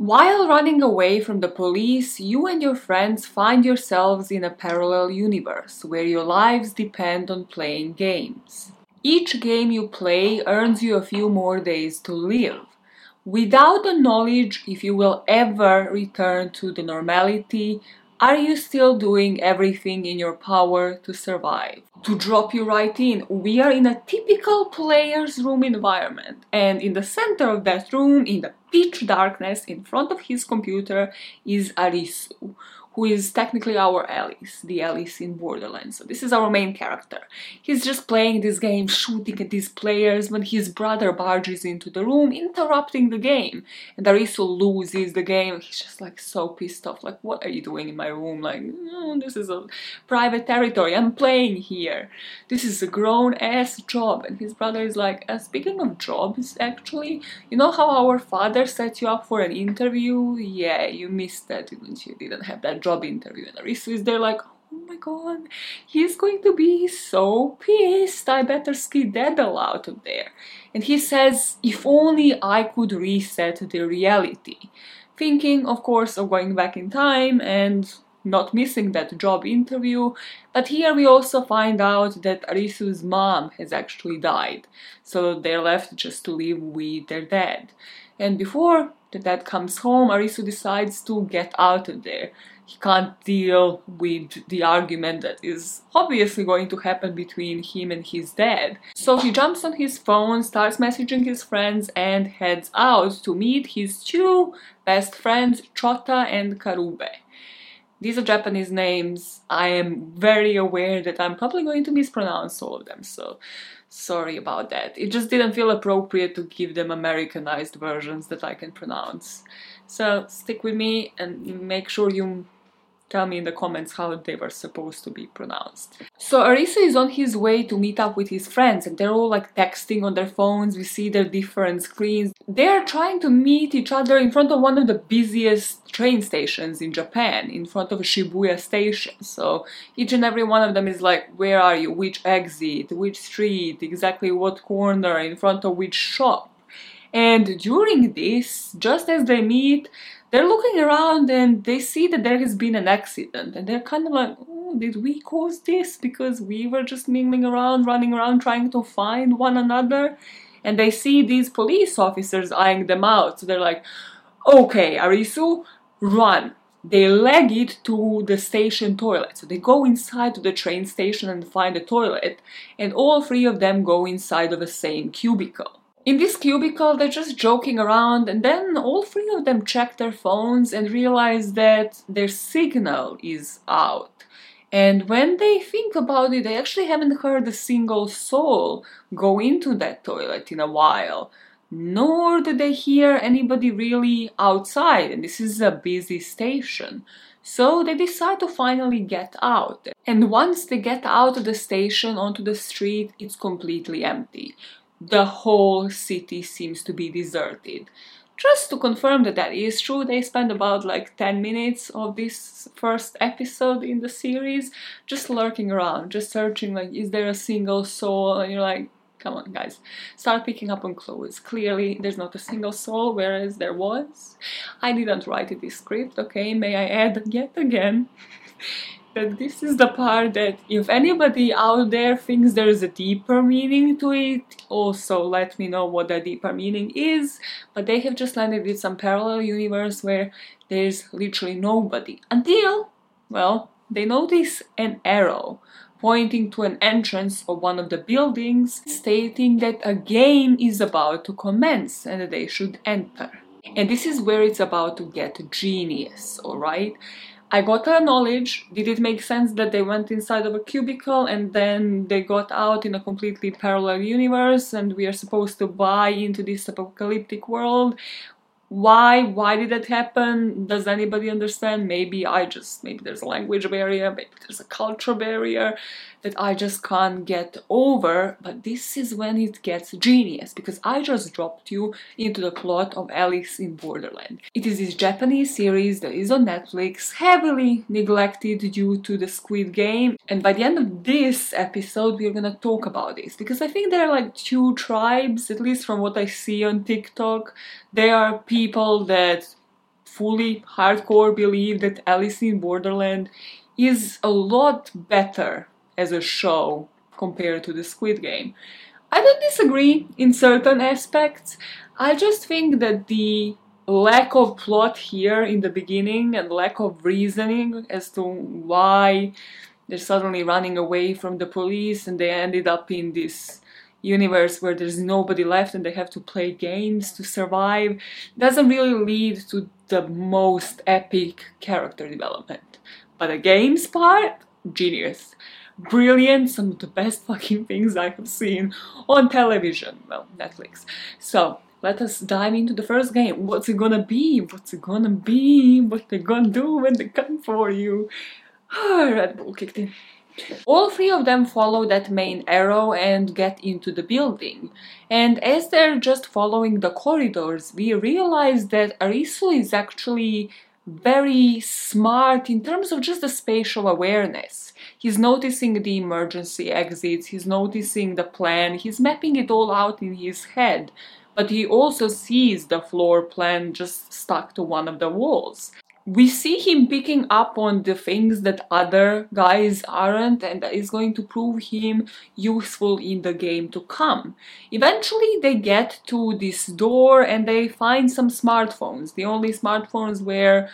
While running away from the police, you and your friends find yourselves in a parallel universe where your lives depend on playing games. Each game you play earns you a few more days to live. Without the knowledge if you will ever return to the normality, are you still doing everything in your power to survive? To drop you right in, we are in a typical player's room environment, and in the center of that room, in the pitch darkness, in front of his computer, is Arisu, who is technically our Alice, the Alice in Borderlands. So this is our main character. He's just playing this game, shooting at these players when his brother barges into the room, interrupting the game. And Arisu loses the game. He's just like so pissed off. Like, what are you doing in my room? Like, oh, this is a private territory. I'm playing here. This is a grown ass job. And his brother is like, uh, speaking of jobs, actually, you know how our father set you up for an interview? Yeah, you missed that, didn't you? Didn't have that job interview and Arisu is there like oh my god he's going to be so pissed. I better skedaddle out of there. And he says if only I could reset the reality. Thinking of course of going back in time and not missing that job interview, but here we also find out that Arisu's mom has actually died, so they're left just to live with their dad. And before the dad comes home, Arisu decides to get out of there he can't deal with the argument that is obviously going to happen between him and his dad. So he jumps on his phone, starts messaging his friends, and heads out to meet his two best friends, Chota and Karube. These are Japanese names. I am very aware that I'm probably going to mispronounce all of them, so sorry about that. It just didn't feel appropriate to give them Americanized versions that I can pronounce. So stick with me and make sure you tell me in the comments how they were supposed to be pronounced. So Arisu is on his way to meet up with his friends and they're all like texting on their phones, we see their different screens. They're trying to meet each other in front of one of the busiest train stations in Japan, in front of Shibuya station. So each and every one of them is like, where are you, which exit, which street, exactly what corner, in front of which shop. And during this, just as they meet, they're looking around and they see that there has been an accident and they're kind of like, oh, did we cause this? Because we were just mingling around, running around trying to find one another. And they see these police officers eyeing them out. So they're like, okay, Arisu, run. They leg it to the station toilet. So they go inside to the train station and find a toilet. And all three of them go inside of the same cubicle. In this cubicle, they're just joking around, and then all three of them check their phones and realize that their signal is out. And when they think about it, they actually haven't heard a single soul go into that toilet in a while. Nor did they hear anybody really outside, and this is a busy station. So they decide to finally get out. And once they get out of the station onto the street, it's completely empty the whole city seems to be deserted. Just to confirm that that is true, they spend about like 10 minutes of this first episode in the series just lurking around, just searching like, is there a single soul? And you're like, come on guys, start picking up on clues. Clearly there's not a single soul, whereas there was. I didn't write this script, okay, may I add yet again. that this is the part that if anybody out there thinks there's a deeper meaning to it, also let me know what that deeper meaning is. But they have just landed with some parallel universe where there's literally nobody. Until, well, they notice an arrow pointing to an entrance of one of the buildings, stating that a game is about to commence and that they should enter. And this is where it's about to get genius, alright? I got a knowledge. Did it make sense that they went inside of a cubicle and then they got out in a completely parallel universe and we are supposed to buy into this apocalyptic world? Why? Why did that happen? Does anybody understand? Maybe I just, maybe there's a language barrier, maybe there's a culture barrier that I just can't get over, but this is when it gets genius because I just dropped you into the plot of Alice in Borderland. It is this Japanese series that is on Netflix, heavily neglected due to the Squid Game, and by the end of this episode, we're gonna talk about this because I think there are like two tribes, at least from what I see on TikTok. There are people that fully hardcore believe that Alice in Borderland is a lot better as a show compared to the Squid Game. I don't disagree in certain aspects. I just think that the lack of plot here in the beginning and lack of reasoning as to why they're suddenly running away from the police and they ended up in this universe where there's nobody left and they have to play games to survive doesn't really lead to the most epic character development. But the games part, genius. Brilliant, some of the best fucking things I have seen on television. Well, Netflix. So, let us dive into the first game. What's it gonna be? What's it gonna be? What they gonna do when they come for you? Ah, Red Bull kicked in. All three of them follow that main arrow and get into the building. And as they're just following the corridors, we realize that Arisu is actually very smart in terms of just the spatial awareness. He's noticing the emergency exits, he's noticing the plan, he's mapping it all out in his head. But he also sees the floor plan just stuck to one of the walls we see him picking up on the things that other guys aren't and that is going to prove him useful in the game to come. Eventually they get to this door and they find some smartphones, the only smartphones where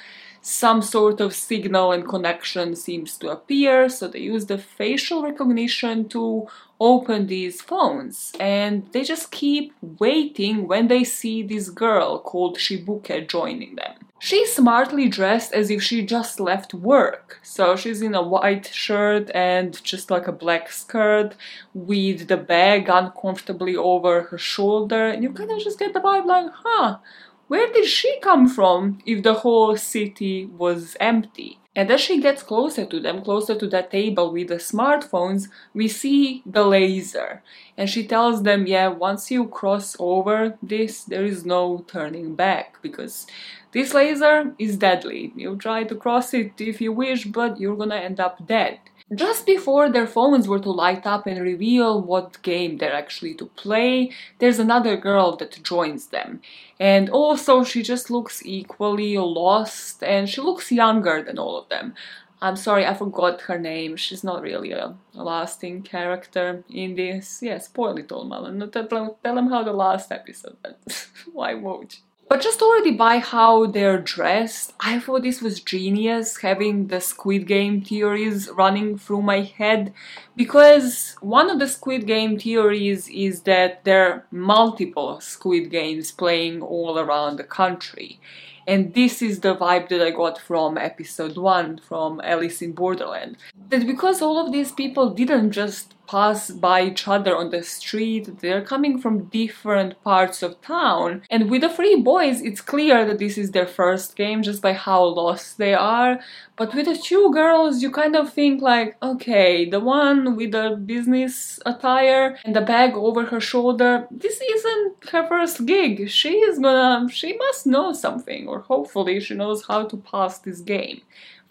some sort of signal and connection seems to appear, so they use the facial recognition to open these phones and they just keep waiting when they see this girl called Shibuki joining them. She's smartly dressed as if she just left work. So she's in a white shirt and just like a black skirt with the bag uncomfortably over her shoulder. And you kind of just get the vibe like, huh, where did she come from if the whole city was empty? And as she gets closer to them, closer to that table with the smartphones, we see the laser. And she tells them, yeah, once you cross over this, there is no turning back because this laser is deadly. You try to cross it if you wish, but you're gonna end up dead. Just before their phones were to light up and reveal what game they're actually to play, there's another girl that joins them. And also, she just looks equally lost and she looks younger than all of them. I'm sorry, I forgot her name. She's not really a, a lasting character in this. Yeah, spoil it all, Malin. Tell, tell them how the last episode went. Why won't you? But just already by how they're dressed, I thought this was genius having the Squid Game theories running through my head because one of the Squid Game theories is that there are multiple Squid Games playing all around the country. And this is the vibe that I got from episode 1 from Alice in Borderland. That because all of these people didn't just pass by each other on the street. They're coming from different parts of town. And with the three boys, it's clear that this is their first game just by how lost they are. But with the two girls, you kind of think like, okay, the one with the business attire and the bag over her shoulder, this isn't her first gig. She is gonna, she must know something, or hopefully she knows how to pass this game.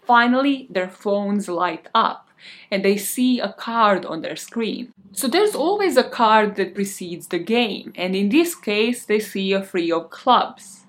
Finally, their phones light up and they see a card on their screen. So there's always a card that precedes the game, and in this case, they see a three of clubs.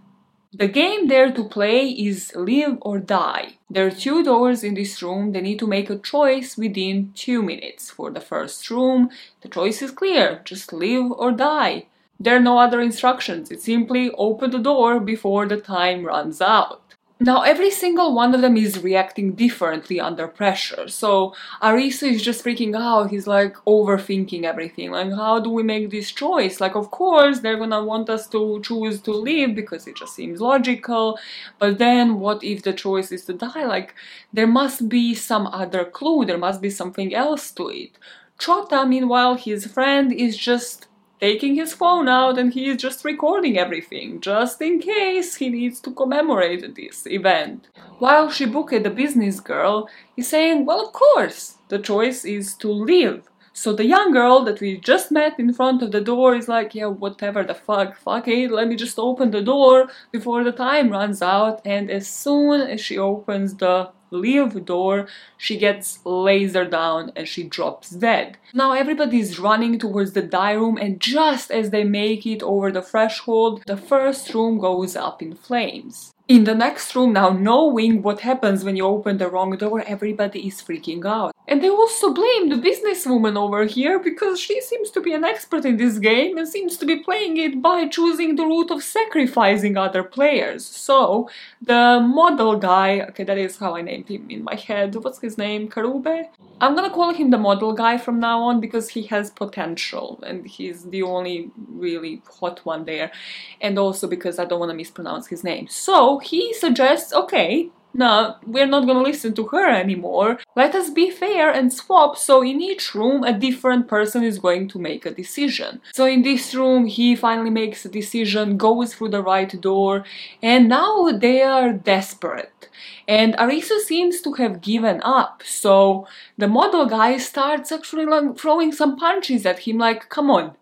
The game there to play is live or die. There are two doors in this room, they need to make a choice within two minutes. For the first room, the choice is clear just live or die. There are no other instructions, it's simply open the door before the time runs out. Now, every single one of them is reacting differently under pressure. So, Arisu is just freaking out. He's like overthinking everything. Like, how do we make this choice? Like, of course, they're gonna want us to choose to live because it just seems logical. But then, what if the choice is to die? Like, there must be some other clue, there must be something else to it. Chota, meanwhile, his friend is just taking his phone out and he is just recording everything, just in case he needs to commemorate this event. While Shibuki, the business girl, is saying, well, of course, the choice is to leave. So the young girl that we just met in front of the door is like, yeah, whatever the fuck, fuck it, let me just open the door before the time runs out. And as soon as she opens the leave door, she gets lasered down and she drops dead. Now everybody's running towards the die room and just as they make it over the threshold, the first room goes up in flames. In the next room now, knowing what happens when you open the wrong door, everybody is freaking out. And they also blame the businesswoman over here because she seems to be an expert in this game and seems to be playing it by choosing the route of sacrificing other players. So, the model guy, okay, that is how I named him in my head. What's his name? Karube? I'm gonna call him the model guy from now on because he has potential and he's the only really hot one there. And also because I don't want to mispronounce his name. So, he suggests, okay, no, we're not gonna listen to her anymore. Let us be fair and swap so in each room a different person is going to make a decision. So in this room he finally makes a decision, goes through the right door, and now they are desperate. And Arisu seems to have given up, so the model guy starts actually like throwing some punches at him like, come on,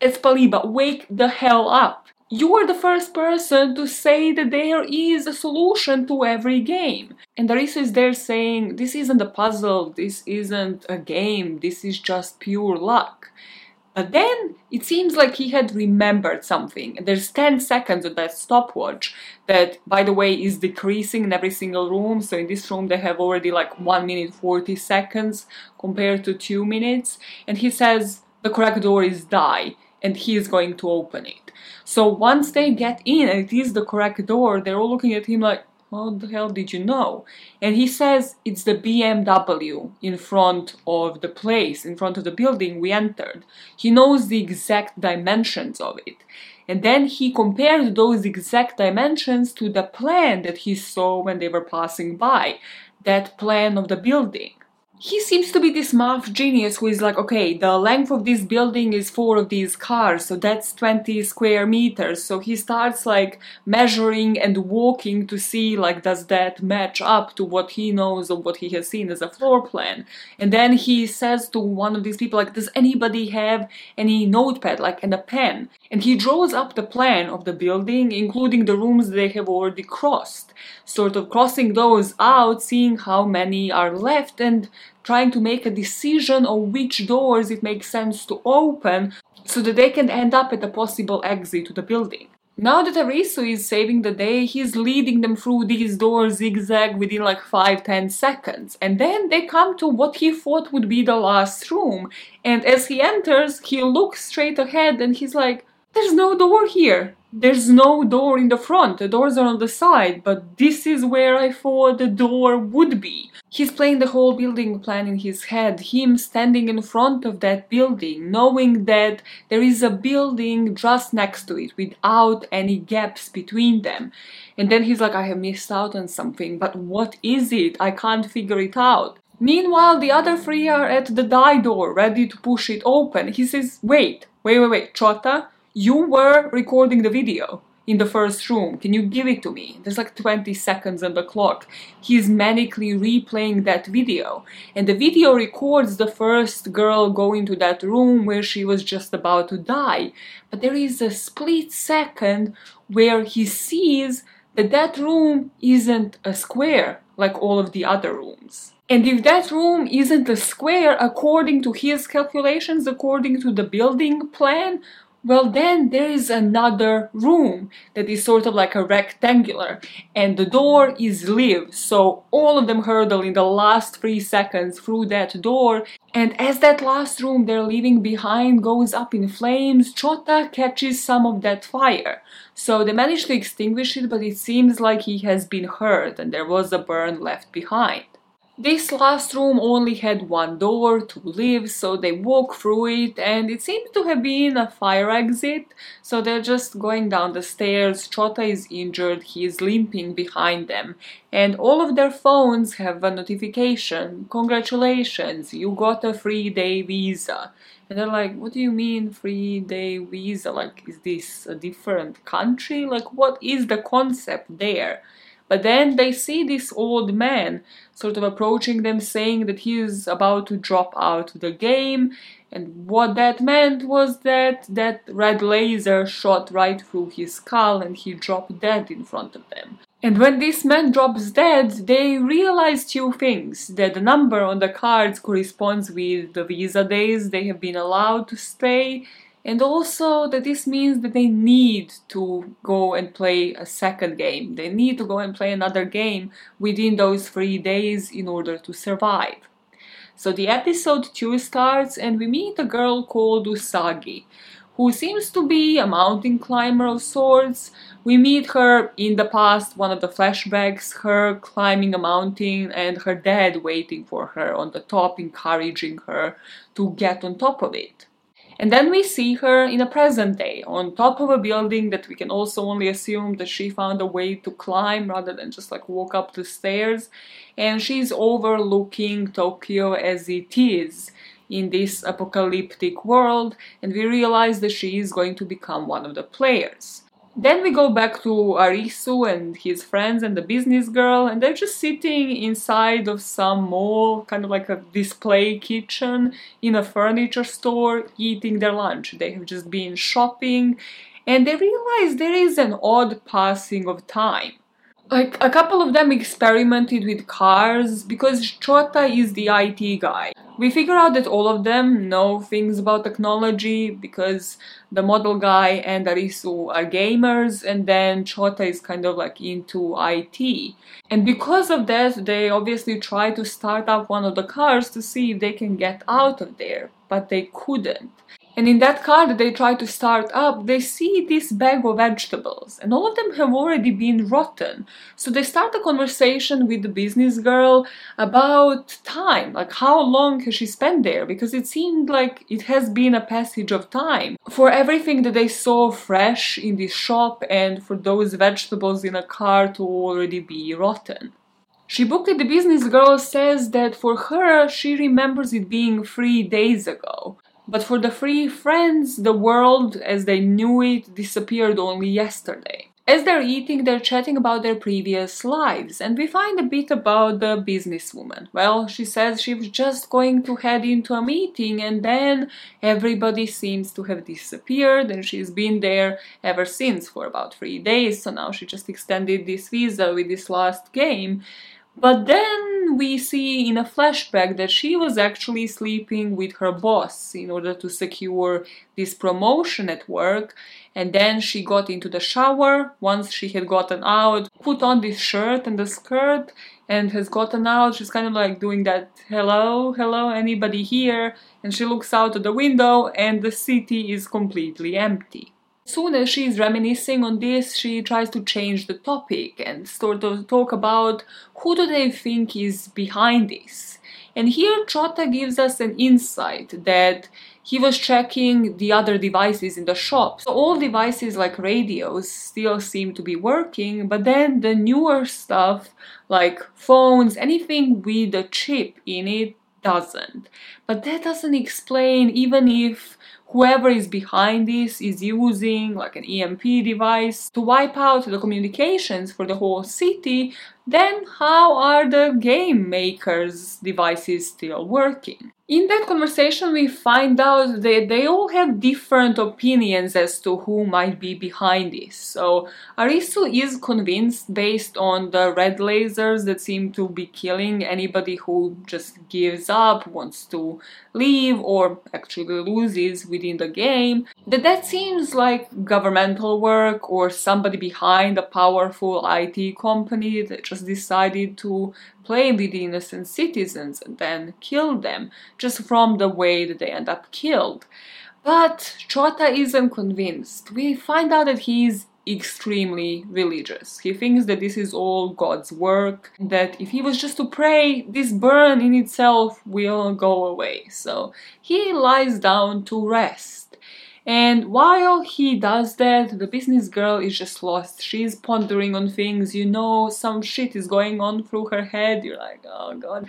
Espaliba, wake the hell up you are the first person to say that there is a solution to every game. And Arisu is there saying, this isn't a puzzle, this isn't a game, this is just pure luck. But then it seems like he had remembered something. There's 10 seconds of that stopwatch that, by the way, is decreasing in every single room. So in this room, they have already like 1 minute 40 seconds compared to 2 minutes. And he says the correct door is die and he is going to open it. So once they get in and it is the correct door, they're all looking at him like, how the hell did you know? And he says it's the BMW in front of the place, in front of the building we entered. He knows the exact dimensions of it. And then he compared those exact dimensions to the plan that he saw when they were passing by, that plan of the building he seems to be this math genius who is like, okay, the length of this building is four of these cars, so that's 20 square meters. So he starts like measuring and walking to see like does that match up to what he knows of what he has seen as a floor plan. And then he says to one of these people like, does anybody have any notepad like and a pen? And he draws up the plan of the building, including the rooms they have already crossed, sort of crossing those out, seeing how many are left and trying to make a decision on which doors it makes sense to open so that they can end up at a possible exit to the building. Now that Arisu is saving the day, he's leading them through these doors zigzag within like 5-10 seconds. And then they come to what he thought would be the last room. And as he enters, he looks straight ahead and he's like, there's no door here. There's no door in the front. The doors are on the side, but this is where I thought the door would be. He's playing the whole building plan in his head, him standing in front of that building, knowing that there is a building just next to it without any gaps between them. And then he's like, I have missed out on something, but what is it? I can't figure it out. Meanwhile, the other three are at the die door, ready to push it open. He says, Wait, wait, wait, wait, Chota, you were recording the video in the first room. Can you give it to me? There's like 20 seconds on the clock. He's manically replaying that video. And the video records the first girl going to that room where she was just about to die. But there is a split second where he sees that that room isn't a square like all of the other rooms. And if that room isn't a square according to his calculations, according to the building plan, well, then there is another room that is sort of like a rectangular, and the door is live. So all of them hurdle in the last three seconds through that door. And as that last room they're leaving behind goes up in flames, Chota catches some of that fire. So they manage to extinguish it, but it seems like he has been hurt and there was a burn left behind. This last room only had one door to live, so they walk through it, and it seems to have been a fire exit. So they're just going down the stairs. Chota is injured, he is limping behind them, and all of their phones have a notification Congratulations, you got a free day visa. And they're like, What do you mean, free day visa? Like, is this a different country? Like, what is the concept there? But then they see this old man sort of approaching them, saying that he is about to drop out of the game. And what that meant was that that red laser shot right through his skull and he dropped dead in front of them. And when this man drops dead, they realize two things. That the number on the cards corresponds with the visa days they have been allowed to stay, and also that this means that they need to go and play a second game. They need to go and play another game within those three days in order to survive. So the episode 2 starts and we meet a girl called Usagi, who seems to be a mountain climber of sorts. We meet her in the past, one of the flashbacks, her climbing a mountain and her dad waiting for her on the top, encouraging her to get on top of it. And then we see her in a present day, on top of a building that we can also only assume that she found a way to climb rather than just like walk up the stairs. And she's overlooking Tokyo as it is in this apocalyptic world, and we realize that she is going to become one of the players. Then we go back to Arisu and his friends and the business girl, and they're just sitting inside of some mall, kind of like a display kitchen in a furniture store, eating their lunch. They have just been shopping, and they realize there is an odd passing of time like a couple of them experimented with cars because Chota is the IT guy. We figure out that all of them know things about technology because the model guy and Arisu are gamers and then Chota is kind of like into IT. And because of that, they obviously try to start up one of the cars to see if they can get out of there, but they couldn't. And in that car that they try to start up, they see this bag of vegetables, and all of them have already been rotten. So they start a conversation with the business girl about time, like how long has she spent there, because it seemed like it has been a passage of time for everything that they saw fresh in this shop and for those vegetables in a car to already be rotten. Shibuki, the business girl, says that for her, she remembers it being three days ago. But for the three friends, the world as they knew it disappeared only yesterday. As they're eating, they're chatting about their previous lives, and we find a bit about the businesswoman. Well, she says she was just going to head into a meeting, and then everybody seems to have disappeared, and she's been there ever since for about three days. So now she just extended this visa with this last game. But then we see in a flashback that she was actually sleeping with her boss in order to secure this promotion at work. And then she got into the shower once she had gotten out, put on this shirt and the skirt, and has gotten out. She's kind of like doing that hello, hello, anybody here? And she looks out of the window, and the city is completely empty soon as she's reminiscing on this, she tries to change the topic and sort of talk about who do they think is behind this. And here Chota gives us an insight that he was checking the other devices in the shop. So all devices like radios still seem to be working, but then the newer stuff like phones, anything with a chip in it doesn't. But that doesn't explain even if whoever is behind this is using like an EMP device to wipe out the communications for the whole city, then how are the game makers' devices still working? In that conversation, we find out that they all have different opinions as to who might be behind this. So, Arisu is convinced, based on the red lasers that seem to be killing anybody who just gives up, wants to leave, or actually loses within the game, that that seems like governmental work or somebody behind a powerful IT company that just decided to play with the innocent citizens and then kill them, just from the way that they end up killed. But Chota isn't convinced. We find out that he's extremely religious. He thinks that this is all God's work, that if he was just to pray, this burn in itself will go away. So he lies down to rest. And while he does that, the business girl is just lost. She's pondering on things, you know, some shit is going on through her head. You're like, oh god.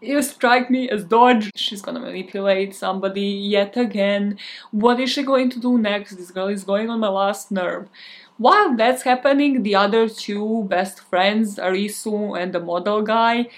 You strike me as Dodge. She's gonna manipulate somebody yet again. What is she going to do next? This girl is going on my last nerve. While that's happening, the other two best friends, Arisu and the model guy,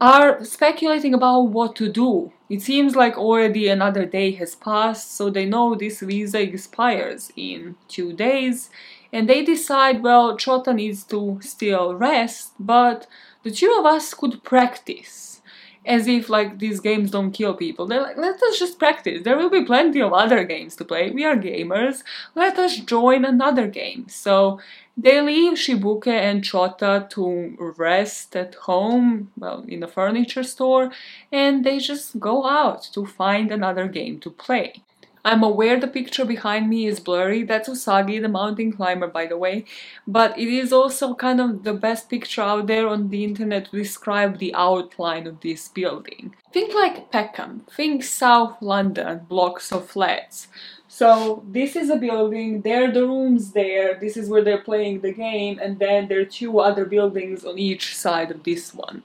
are speculating about what to do. It seems like already another day has passed, so they know this visa expires in two days, and they decide, well, Chota needs to still rest, but the two of us could practice. as if like these games don't kill people. They're like, let us just practice. There will be plenty of other games to play. We are gamers. Let us join another game. So they leave Shibuki and Chota to rest at home, well, in a furniture store, and they just go out to find another game to play. I'm aware the picture behind me is blurry, that's Usagi, the mountain climber by the way, but it is also kind of the best picture out there on the internet to describe the outline of this building. Think like Peckham, think South London, blocks of flats. So this is a building, there are the rooms there, this is where they're playing the game, and then there are two other buildings on each side of this one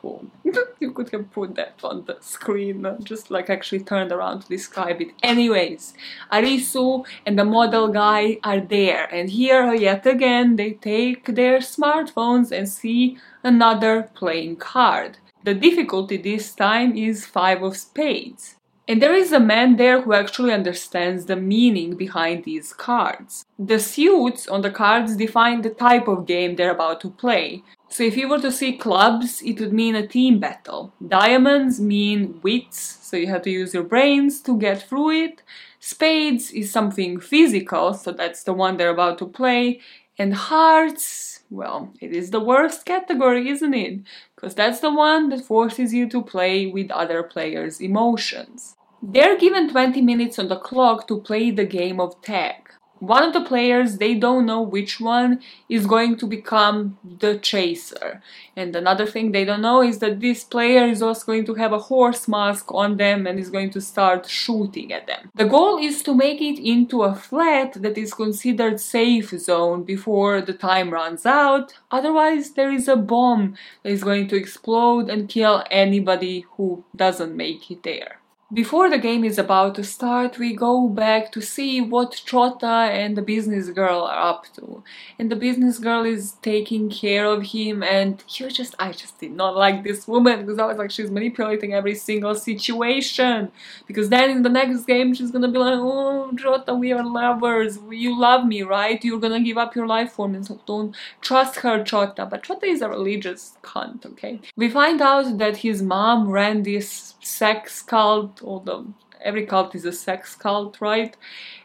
cool. you could have put that on the screen, just like actually turned around to describe it. Anyways, Arisu and the model guy are there, and here yet again they take their smartphones and see another playing card. The difficulty this time is five of spades. And there is a man there who actually understands the meaning behind these cards. The suits on the cards define the type of game they're about to play. So if you were to see clubs, it would mean a team battle. Diamonds mean wits, so you have to use your brains to get through it. Spades is something physical, so that's the one they're about to play. And hearts, well, it is the worst category, isn't it? Because that's the one that forces you to play with other players' emotions. They're given 20 minutes on the clock to play the game of tag. One of the players they don't know which one is going to become the chaser. And another thing they don't know is that this player is also going to have a horse mask on them and is going to start shooting at them. The goal is to make it into a flat that is considered safe zone before the time runs out. Otherwise there is a bomb that is going to explode and kill anybody who doesn't make it there before the game is about to start, we go back to see what Chota and the business girl are up to. And the business girl is taking care of him and he was just, I just did not like this woman because I was like, she's manipulating every single situation. Because then in the next game, she's gonna be like, oh, Chota, we are lovers. You love me, right? You're gonna give up your life for me, so don't trust her, Chota. But Chota is a religious cunt, okay? We find out that his mom ran this sex cult all the every cult is a sex cult, right?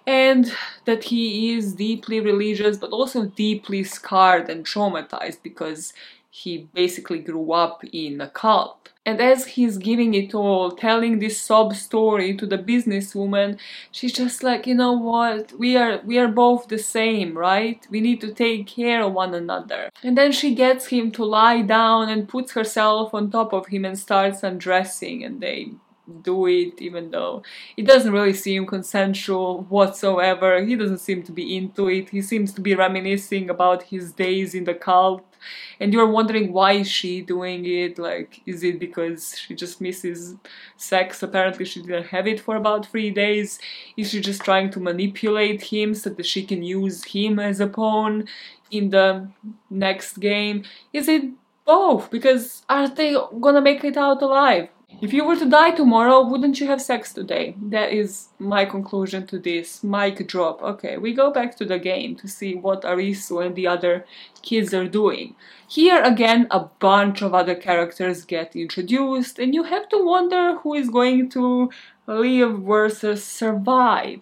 And that he is deeply religious, but also deeply scarred and traumatized because he basically grew up in a cult. And as he's giving it all, telling this sob story to the businesswoman, she's just like, you know what, we are we are both the same, right? We need to take care of one another. And then she gets him to lie down and puts herself on top of him and starts undressing and they do it even though it doesn't really seem consensual whatsoever. He doesn't seem to be into it. He seems to be reminiscing about his days in the cult. And you're wondering why is she doing it? Like is it because she just misses sex? Apparently she didn't have it for about three days. Is she just trying to manipulate him so that she can use him as a pawn in the next game? Is it both? Because are they gonna make it out alive if you were to die tomorrow, wouldn't you have sex today? That is my conclusion to this. Mic drop. Okay, we go back to the game to see what Arisu and the other kids are doing. Here again, a bunch of other characters get introduced, and you have to wonder who is going to live versus survive.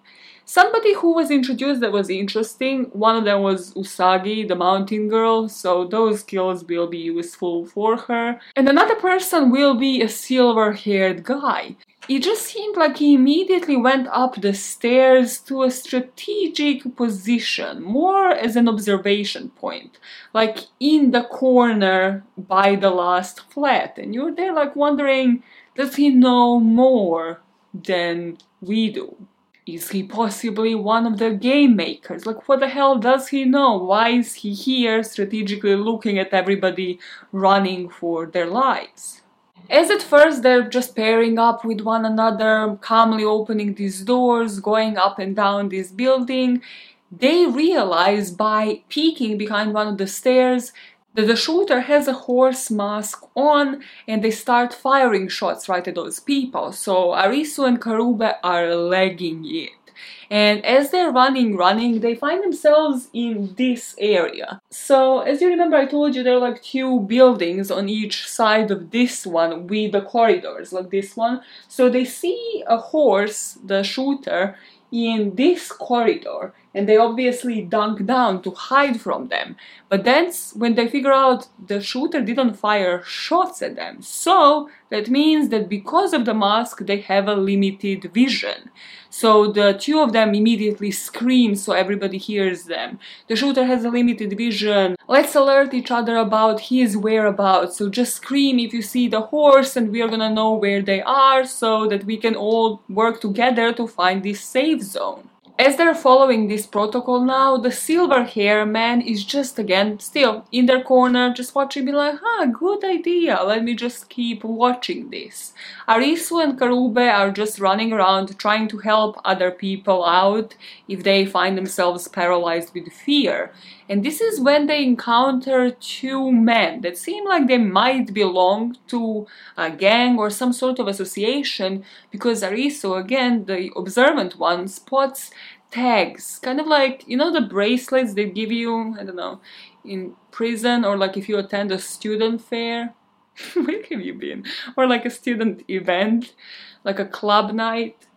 Somebody who was introduced that was interesting, one of them was Usagi, the mountain girl, so those skills will be useful for her. And another person will be a silver haired guy. It just seemed like he immediately went up the stairs to a strategic position, more as an observation point, like in the corner by the last flat. And you're there like wondering, does he know more than we do? Is he possibly one of the game makers? Like, what the hell does he know? Why is he here strategically looking at everybody running for their lives? As at first they're just pairing up with one another, calmly opening these doors, going up and down this building, they realize by peeking behind one of the stairs that the shooter has a horse mask on and they start firing shots right at those people. So Arisu and Karube are legging it. And as they're running, running, they find themselves in this area. So, as you remember, I told you there are like two buildings on each side of this one with the corridors, like this one. So they see a horse, the shooter, in this corridor and they obviously dunk down to hide from them. But then, when they figure out the shooter didn't fire shots at them, so that means that because of the mask, they have a limited vision. So the two of them immediately scream so everybody hears them. The shooter has a limited vision. Let's alert each other about his whereabouts. So just scream if you see the horse, and we are gonna know where they are so that we can all work together to find this safe zone. As they're following this protocol now, the silver hair man is just again still in their corner, just watching, be like, huh, good idea, let me just keep watching this. Arisu and Karube are just running around trying to help other people out if they find themselves paralyzed with fear. And this is when they encounter two men that seem like they might belong to a gang or some sort of association because Arisu, again, the observant one, spots tags, kind of like, you know, the bracelets they give you, I don't know, in prison or like if you attend a student fair. Where have you been? Or like a student event, like a club night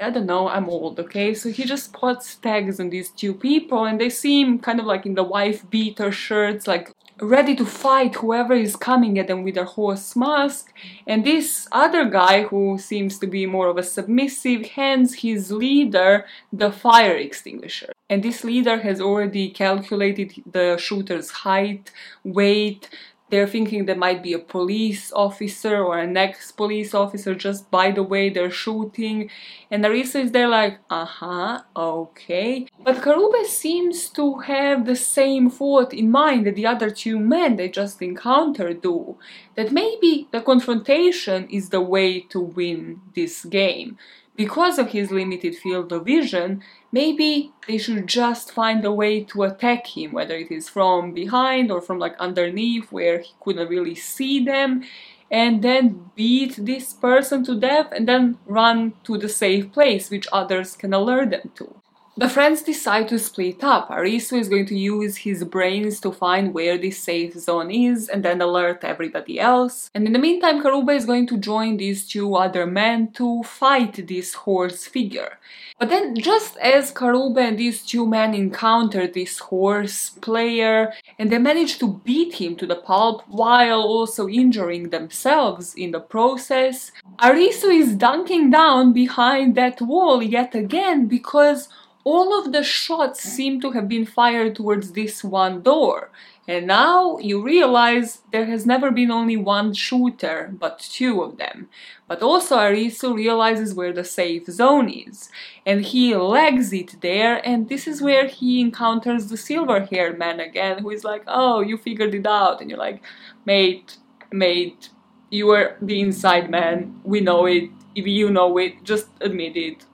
I don't know, I'm old, okay? So he just puts tags on these two people and they seem kind of like in the wife beater shirts, like ready to fight whoever is coming at them with their horse mask. And this other guy, who seems to be more of a submissive, hands his leader the fire extinguisher. And this leader has already calculated the shooter's height, weight, they're thinking there might be a police officer or an ex-police officer just by the way they're shooting. And Arisu is there like uh-huh okay. But Karube seems to have the same thought in mind that the other two men they just encountered do that maybe the confrontation is the way to win this game because of his limited field of vision, maybe they should just find a way to attack him, whether it is from behind or from like underneath where he couldn't really see them, and then beat this person to death and then run to the safe place which others can alert them to. The friends decide to split up. Arisu is going to use his brains to find where this safe zone is and then alert everybody else. And in the meantime, Karube is going to join these two other men to fight this horse figure. But then, just as Karube and these two men encounter this horse player and they manage to beat him to the pulp while also injuring themselves in the process, Arisu is dunking down behind that wall yet again because all of the shots seem to have been fired towards this one door. And now you realize there has never been only one shooter, but two of them. But also Arisu realizes where the safe zone is. And he legs it there, and this is where he encounters the silver haired man again, who is like, Oh, you figured it out. And you're like, Mate, mate, you are the inside man. We know it. If you know it, just admit it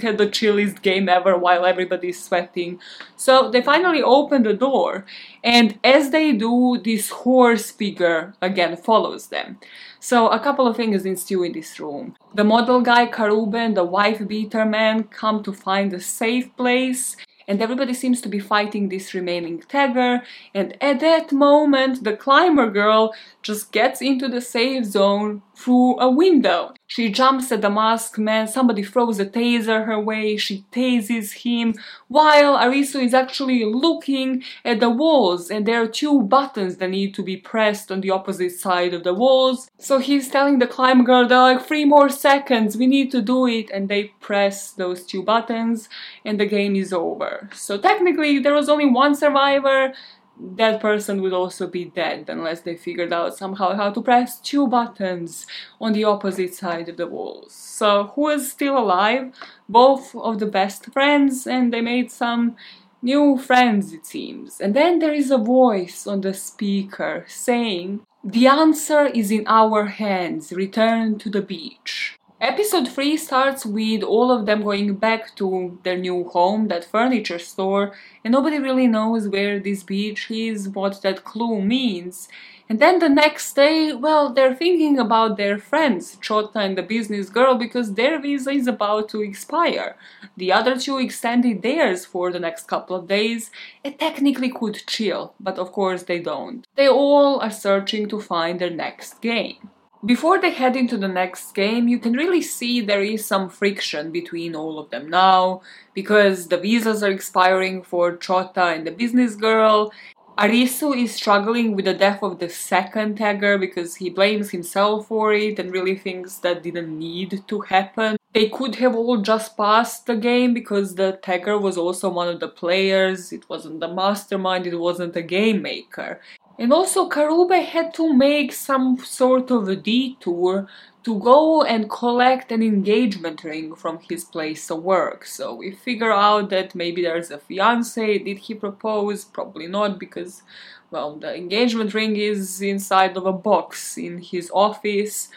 had the chilliest game ever while everybody's sweating. So they finally open the door, and as they do, this horse figure again follows them. So a couple of things ensue in this room. The model guy Karube and the wife beater man come to find a safe place and everybody seems to be fighting this remaining tagger and at that moment the climber girl just gets into the safe zone through a window. She jumps at the masked man, somebody throws a taser her way, she tases him, while Arisu is actually looking at the walls. And there are two buttons that need to be pressed on the opposite side of the walls. So he's telling the climb girl, they're like, three more seconds, we need to do it, and they press those two buttons and the game is over. So technically there was only one survivor, that person would also be dead unless they figured out somehow how to press two buttons on the opposite side of the walls. So, who is still alive? Both of the best friends, and they made some new friends, it seems. And then there is a voice on the speaker saying, The answer is in our hands, return to the beach. Episode 3 starts with all of them going back to their new home, that furniture store, and nobody really knows where this beach is, what that clue means. And then the next day, well, they're thinking about their friends, Chota and the business girl, because their visa is about to expire. The other two extended theirs for the next couple of days It technically could chill, but of course they don't. They all are searching to find their next game. Before they head into the next game, you can really see there is some friction between all of them now, because the visas are expiring for Chota and the business girl, Arisu is struggling with the death of the second tagger because he blames himself for it and really thinks that didn't need to happen. They could have all just passed the game because the tagger was also one of the players, it wasn't the mastermind, it wasn't a game maker. And also Karube had to make some sort of a detour to go and collect an engagement ring from his place of work. So we figure out that maybe there's a fiance. Did he propose? Probably not, because, well, the engagement ring is inside of a box in his office.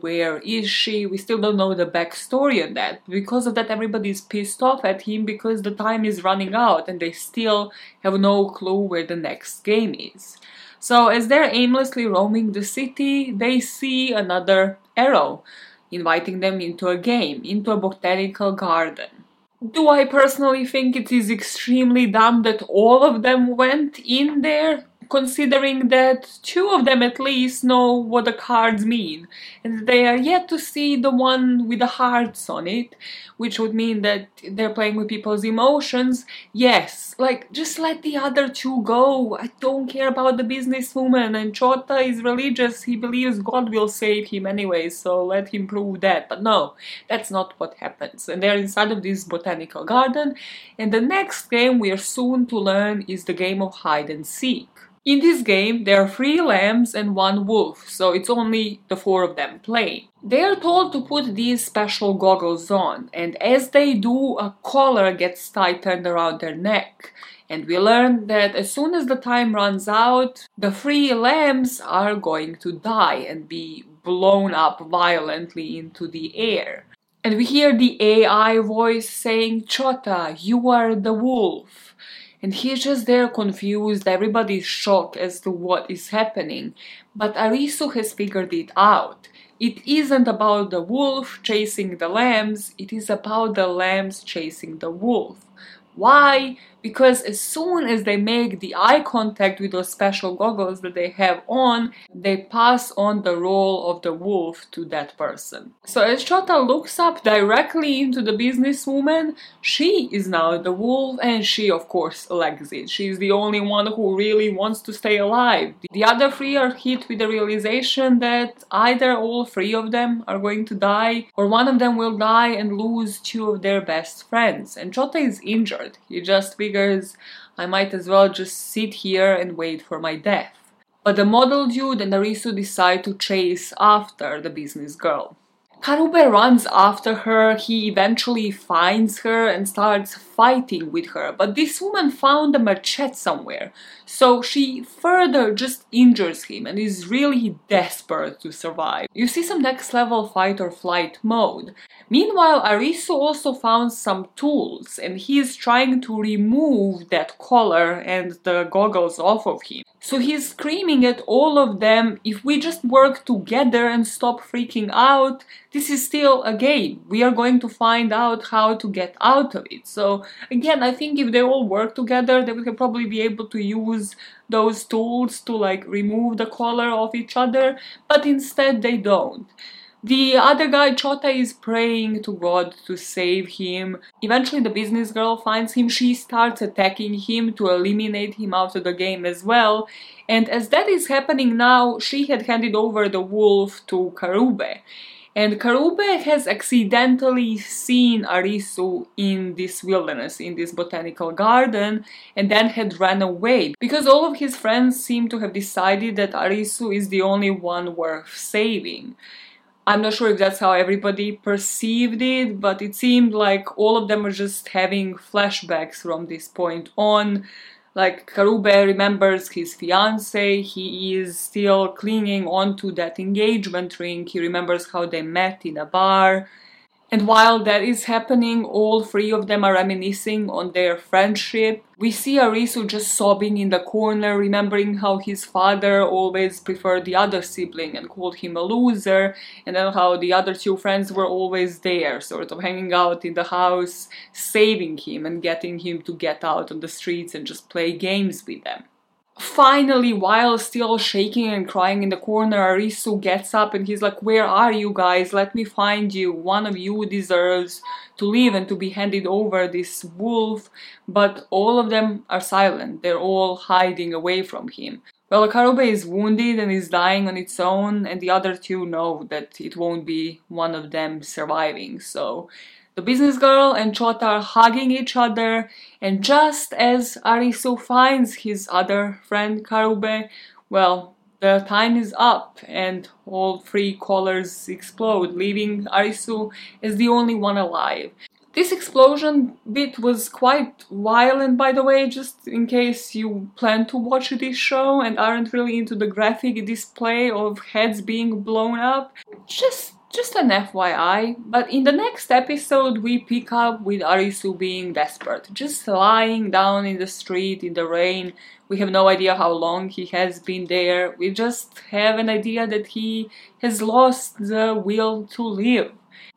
Where is she? We still don't know the backstory on that. Because of that, everybody's pissed off at him because the time is running out and they still have no clue where the next game is. So as they're aimlessly roaming the city, they see another arrow, inviting them into a game, into a botanical garden. Do I personally think it is extremely dumb that all of them went in there? Considering that two of them at least know what the cards mean, and they are yet to see the one with the hearts on it, which would mean that they're playing with people's emotions. Yes, like just let the other two go. I don't care about the businesswoman, and Chota is religious. He believes God will save him anyway, so let him prove that. But no, that's not what happens. And they're inside of this botanical garden, and the next game we are soon to learn is the game of hide and seek. In this game, there are three lambs and one wolf, so it's only the four of them playing. They are told to put these special goggles on, and as they do, a collar gets tightened around their neck. And we learn that as soon as the time runs out, the three lambs are going to die and be blown up violently into the air. And we hear the AI voice saying, Chota, you are the wolf and he's just there confused, everybody's shocked as to what is happening. But Arisu has figured it out. It isn't about the wolf chasing the lambs, it is about the lambs chasing the wolf. Why? Because as soon as they make the eye contact with those special goggles that they have on, they pass on the role of the wolf to that person. So as Chota looks up directly into the businesswoman, she is now the wolf and she of course likes it. She's the only one who really wants to stay alive. The other three are hit with the realization that either all three of them are going to die or one of them will die and lose two of their best friends. And Chota is injured he just I might as well just sit here and wait for my death. But the model dude and Arisu decide to chase after the business girl. Karube runs after her, he eventually finds her and starts fighting with her, but this woman found a machete somewhere, so she further just injures him and is really desperate to survive. You see some next level fight or flight mode. Meanwhile, Arisu also found some tools and he is trying to remove that collar and the goggles off of him. So he's screaming at all of them, if we just work together and stop freaking out, this is still a game. We are going to find out how to get out of it. So again, I think if they all work together, they will probably be able to use those tools to like remove the collar of each other, but instead they don't. The other guy, Chota, is praying to God to save him. Eventually, the business girl finds him. She starts attacking him to eliminate him out of the game as well. And as that is happening now, she had handed over the wolf to Karube. And Karube has accidentally seen Arisu in this wilderness, in this botanical garden, and then had run away because all of his friends seem to have decided that Arisu is the only one worth saving. I'm not sure if that's how everybody perceived it, but it seemed like all of them were just having flashbacks from this point on. Like Karube remembers his fiance, he is still clinging on to that engagement ring, he remembers how they met in a bar, and while that is happening, all three of them are reminiscing on their friendship. We see Arisu just sobbing in the corner, remembering how his father always preferred the other sibling and called him a loser, and then how the other two friends were always there, sort of hanging out in the house, saving him and getting him to get out on the streets and just play games with them. Finally, while still shaking and crying in the corner, Arisu gets up and he's like, Where are you guys? Let me find you. One of you deserves to live and to be handed over this wolf. But all of them are silent. They're all hiding away from him. Well, Karube is wounded and is dying on its own, and the other two know that it won't be one of them surviving. So the business girl and Chota are hugging each other, and just as Arisu finds his other friend Karube, well, the time is up and all three collars explode, leaving Arisu as the only one alive. This explosion bit was quite violent, by the way, just in case you plan to watch this show and aren't really into the graphic display of heads being blown up. Just just an FYI, but in the next episode we pick up with Arisu being desperate, just lying down in the street in the rain. We have no idea how long he has been there. We just have an idea that he has lost the will to live.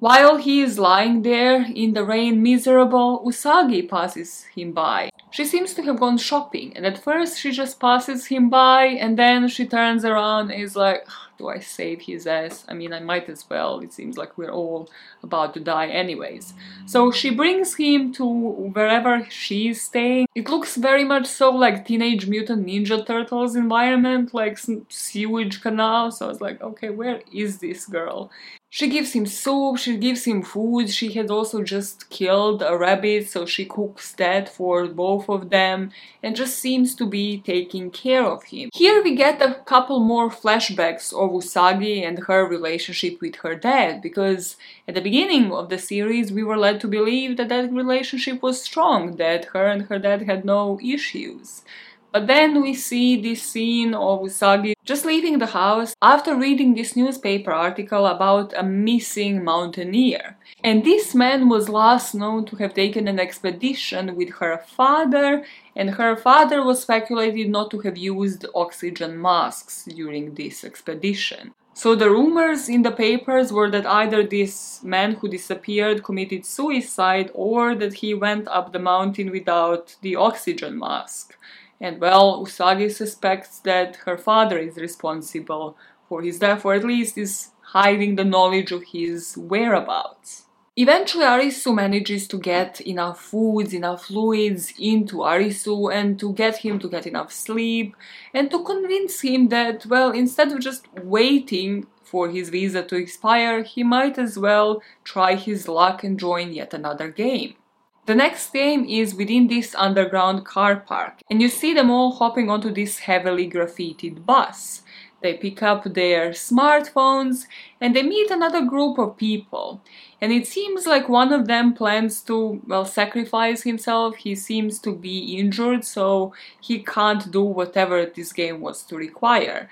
While he is lying there in the rain miserable, Usagi passes him by. She seems to have gone shopping, and at first she just passes him by, and then she turns around and is like, ah, do I save his ass? I mean, I might as well. It seems like we're all about to die anyways. So she brings him to wherever she's staying. It looks very much so like Teenage Mutant Ninja Turtles environment, like sewage canal. So I was like, okay, where is this girl? She gives him soup, she gives him food, she had also just killed a rabbit, so she cooks that for both of them and just seems to be taking care of him. Here we get a couple more flashbacks of Usagi and her relationship with her dad, because at the beginning of the series we were led to believe that that relationship was strong, that her and her dad had no issues. But then we see this scene of Usagi just leaving the house after reading this newspaper article about a missing mountaineer. And this man was last known to have taken an expedition with her father, and her father was speculated not to have used oxygen masks during this expedition. So the rumors in the papers were that either this man who disappeared committed suicide or that he went up the mountain without the oxygen mask. And well, Usagi suspects that her father is responsible for his death, or at least is hiding the knowledge of his whereabouts. Eventually, Arisu manages to get enough foods, enough fluids into Arisu and to get him to get enough sleep and to convince him that, well, instead of just waiting for his visa to expire, he might as well try his luck and join yet another game. The next game is within this underground car park, and you see them all hopping onto this heavily graffitied bus. They pick up their smartphones and they meet another group of people. And it seems like one of them plans to, well, sacrifice himself. He seems to be injured, so he can't do whatever this game was to require.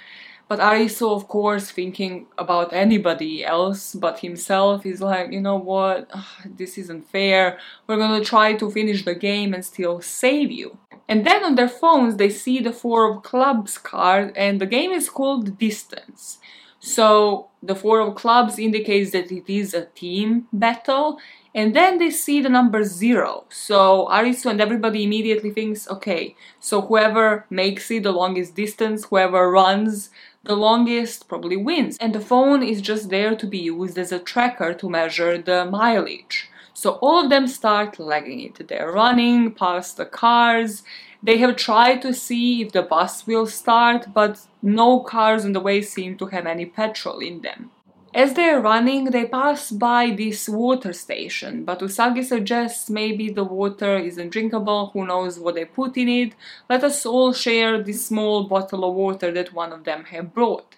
But Arisu, of course, thinking about anybody else but himself, is like, you know what, this isn't fair. We're gonna try to finish the game and still save you. And then on their phones, they see the Four of Clubs card, and the game is called Distance. So the Four of Clubs indicates that it is a team battle, and then they see the number zero. So Arisu and everybody immediately thinks, okay, so whoever makes it the longest distance, whoever runs the longest probably wins. And the phone is just there to be used as a tracker to measure the mileage. So all of them start lagging it. They're running past the cars. They have tried to see if the bus will start, but no cars on the way seem to have any petrol in them. As they're running, they pass by this water station, but Usagi suggests maybe the water isn't drinkable, who knows what they put in it. Let us all share this small bottle of water that one of them have brought.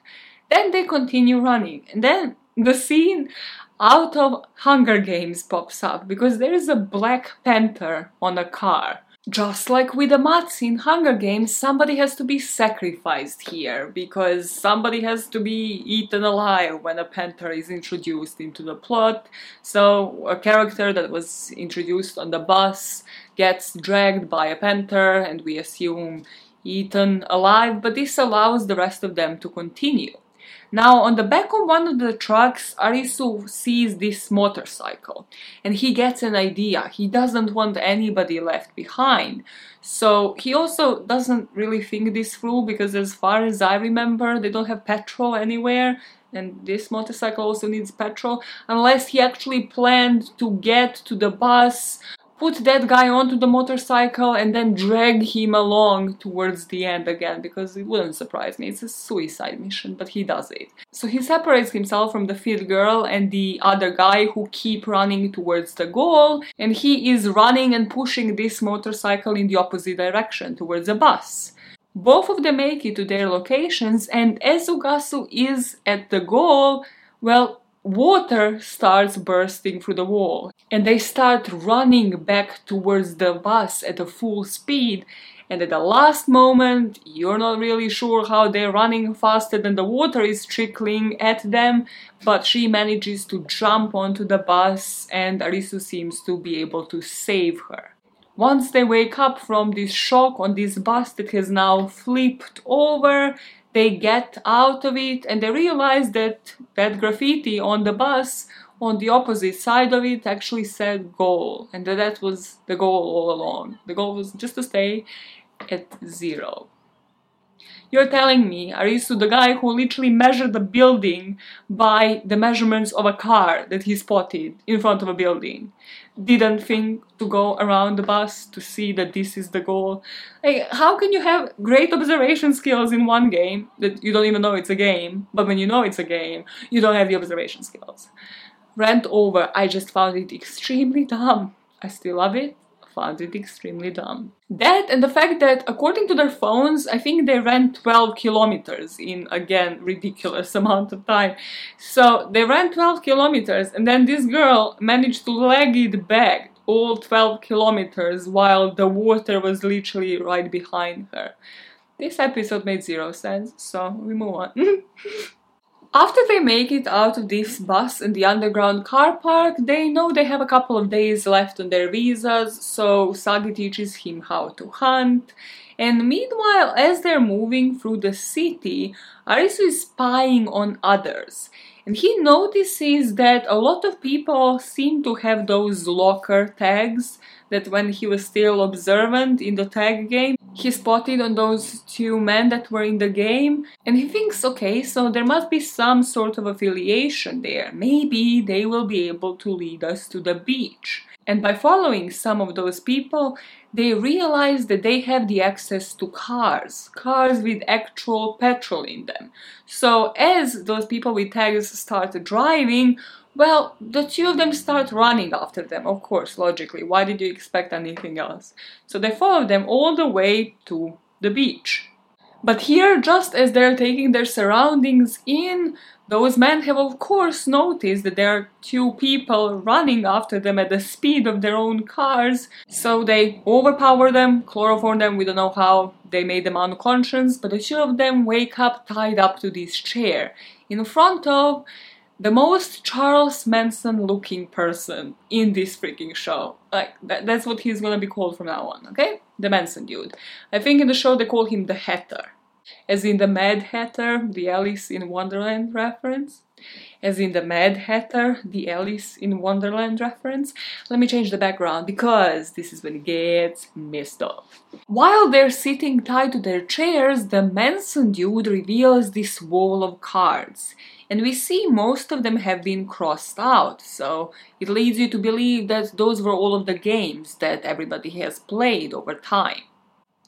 Then they continue running, and then the scene out of Hunger Games pops up because there is a Black Panther on a car. Just like with the mutts in Hunger Games, somebody has to be sacrificed here because somebody has to be eaten alive when a panther is introduced into the plot. So, a character that was introduced on the bus gets dragged by a panther, and we assume eaten alive, but this allows the rest of them to continue. Now, on the back of one of the trucks, Arisu sees this motorcycle and he gets an idea. He doesn't want anybody left behind. So he also doesn't really think this through because, as far as I remember, they don't have petrol anywhere and this motorcycle also needs petrol unless he actually planned to get to the bus put that guy onto the motorcycle and then drag him along towards the end again because it wouldn't surprise me. It's a suicide mission, but he does it. So he separates himself from the fit girl and the other guy who keep running towards the goal and he is running and pushing this motorcycle in the opposite direction towards the bus. Both of them make it to their locations and as Usagi is at the goal, well, water starts bursting through the wall and they start running back towards the bus at a full speed and at the last moment you're not really sure how they're running faster than the water is trickling at them but she manages to jump onto the bus and Arisu seems to be able to save her. Once they wake up from this shock on this bus that has now flipped over, they get out of it and they realize that that graffiti on the bus on the opposite side of it actually said goal and that, that was the goal all along. The goal was just to stay at zero. You're telling me Arisu, the guy who literally measured the building by the measurements of a car that he spotted in front of a building, didn't think to go around the bus to see that this is the goal. Like, how can you have great observation skills in one game that you don't even know it's a game, but when you know it's a game, you don't have the observation skills? Rant over, I just found it extremely dumb. I still love it, found it extremely dumb. That and the fact that, according to their phones, I think they ran 12 kilometers in, again, ridiculous amount of time. So they ran 12 kilometers, and then this girl managed to leg it back all 12 kilometers while the water was literally right behind her. This episode made zero sense, so we move on. After they make it out of this bus in the underground car park, they know they have a couple of days left on their visas, so Sagi teaches him how to hunt. And meanwhile, as they're moving through the city, Arisu is spying on others. And he notices that a lot of people seem to have those locker tags that when he was still observant in the tag game, he spotted on those two men that were in the game, and he thinks, okay, so there must be some sort of affiliation there. Maybe they will be able to lead us to the beach. And by following some of those people, they realize that they have the access to cars, cars with actual petrol in them. So as those people with tags start driving, well, the two of them start running after them, of course, logically. Why did you expect anything else? So they follow them all the way to the beach. But here, just as they're taking their surroundings in, those men have of course noticed that there are two people running after them at the speed of their own cars, so they overpower them, chloroform them, we don't know how they made them unconscious, but the two of them wake up tied up to this chair in front of the most Charles Manson looking person in this freaking show. Like, that, that's what he's gonna be called from now on, okay? The Manson dude. I think in the show they call him the Hatter. As in the Mad Hatter, the Alice in Wonderland reference. As in the Mad Hatter, the Alice in Wonderland reference. Let me change the background because this is when it gets messed up. While they're sitting tied to their chairs, the Manson dude reveals this wall of cards and we see most of them have been crossed out, so it leads you to believe that those were all of the games that everybody has played over time.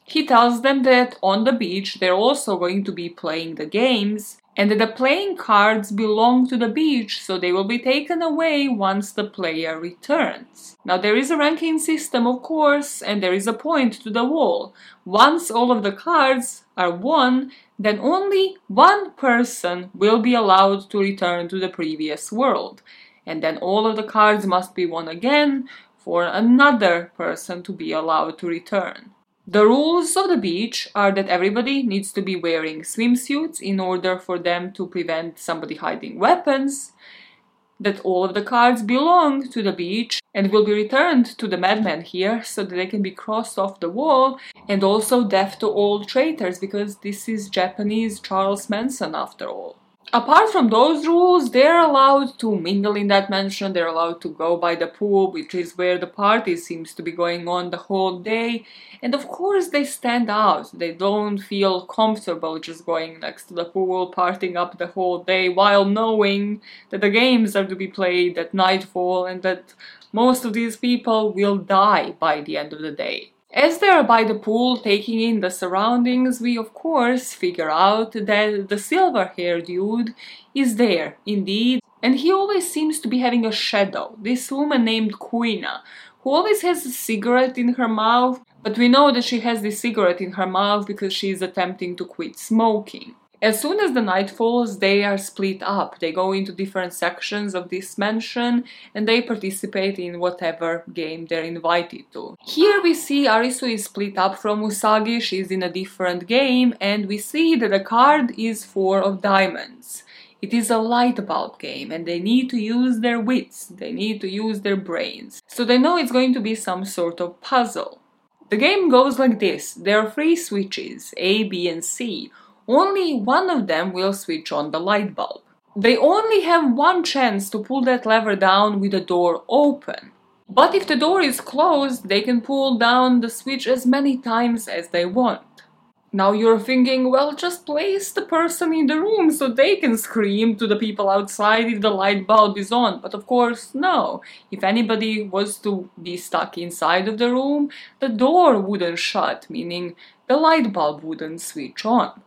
He tells them that on the beach they're also going to be playing the games, and that the playing cards belong to the beach, so they will be taken away once the player returns. Now, there is a ranking system, of course, and there is a point to the wall. Once all of the cards are won, then only one person will be allowed to return to the previous world. And then all of the cards must be won again for another person to be allowed to return. The rules of the beach are that everybody needs to be wearing swimsuits in order for them to prevent somebody hiding weapons, that all of the cards belong to the beach and will be returned to the madman here so that they can be crossed off the wall, and also death to all traitors because this is Japanese Charles Manson after all. Apart from those rules, they're allowed to mingle in that mansion, they're allowed to go by the pool, which is where the party seems to be going on the whole day, and of course they stand out. They don't feel comfortable just going next to the pool, partying up the whole day, while knowing that the games are to be played at nightfall and that most of these people will die by the end of the day. As they are by the pool taking in the surroundings, we of course figure out that the silver haired dude is there, indeed, and he always seems to be having a shadow. This woman named Kuina, who always has a cigarette in her mouth, but we know that she has this cigarette in her mouth because she is attempting to quit smoking. As soon as the night falls, they are split up. They go into different sections of this mansion and they participate in whatever game they're invited to. Here we see Arisu is split up from Usagi, she's in a different game, and we see that the card is four of diamonds. It is a light bulb game and they need to use their wits, they need to use their brains. So they know it's going to be some sort of puzzle. The game goes like this there are three switches A, B, and C only one of them will switch on the light bulb. They only have one chance to pull that lever down with the door open. But if the door is closed, they can pull down the switch as many times as they want. Now you're thinking, well, just place the person in the room so they can scream to the people outside if the light bulb is on. But of course, no. If anybody was to be stuck inside of the room, the door wouldn't shut, meaning the light bulb wouldn't switch on.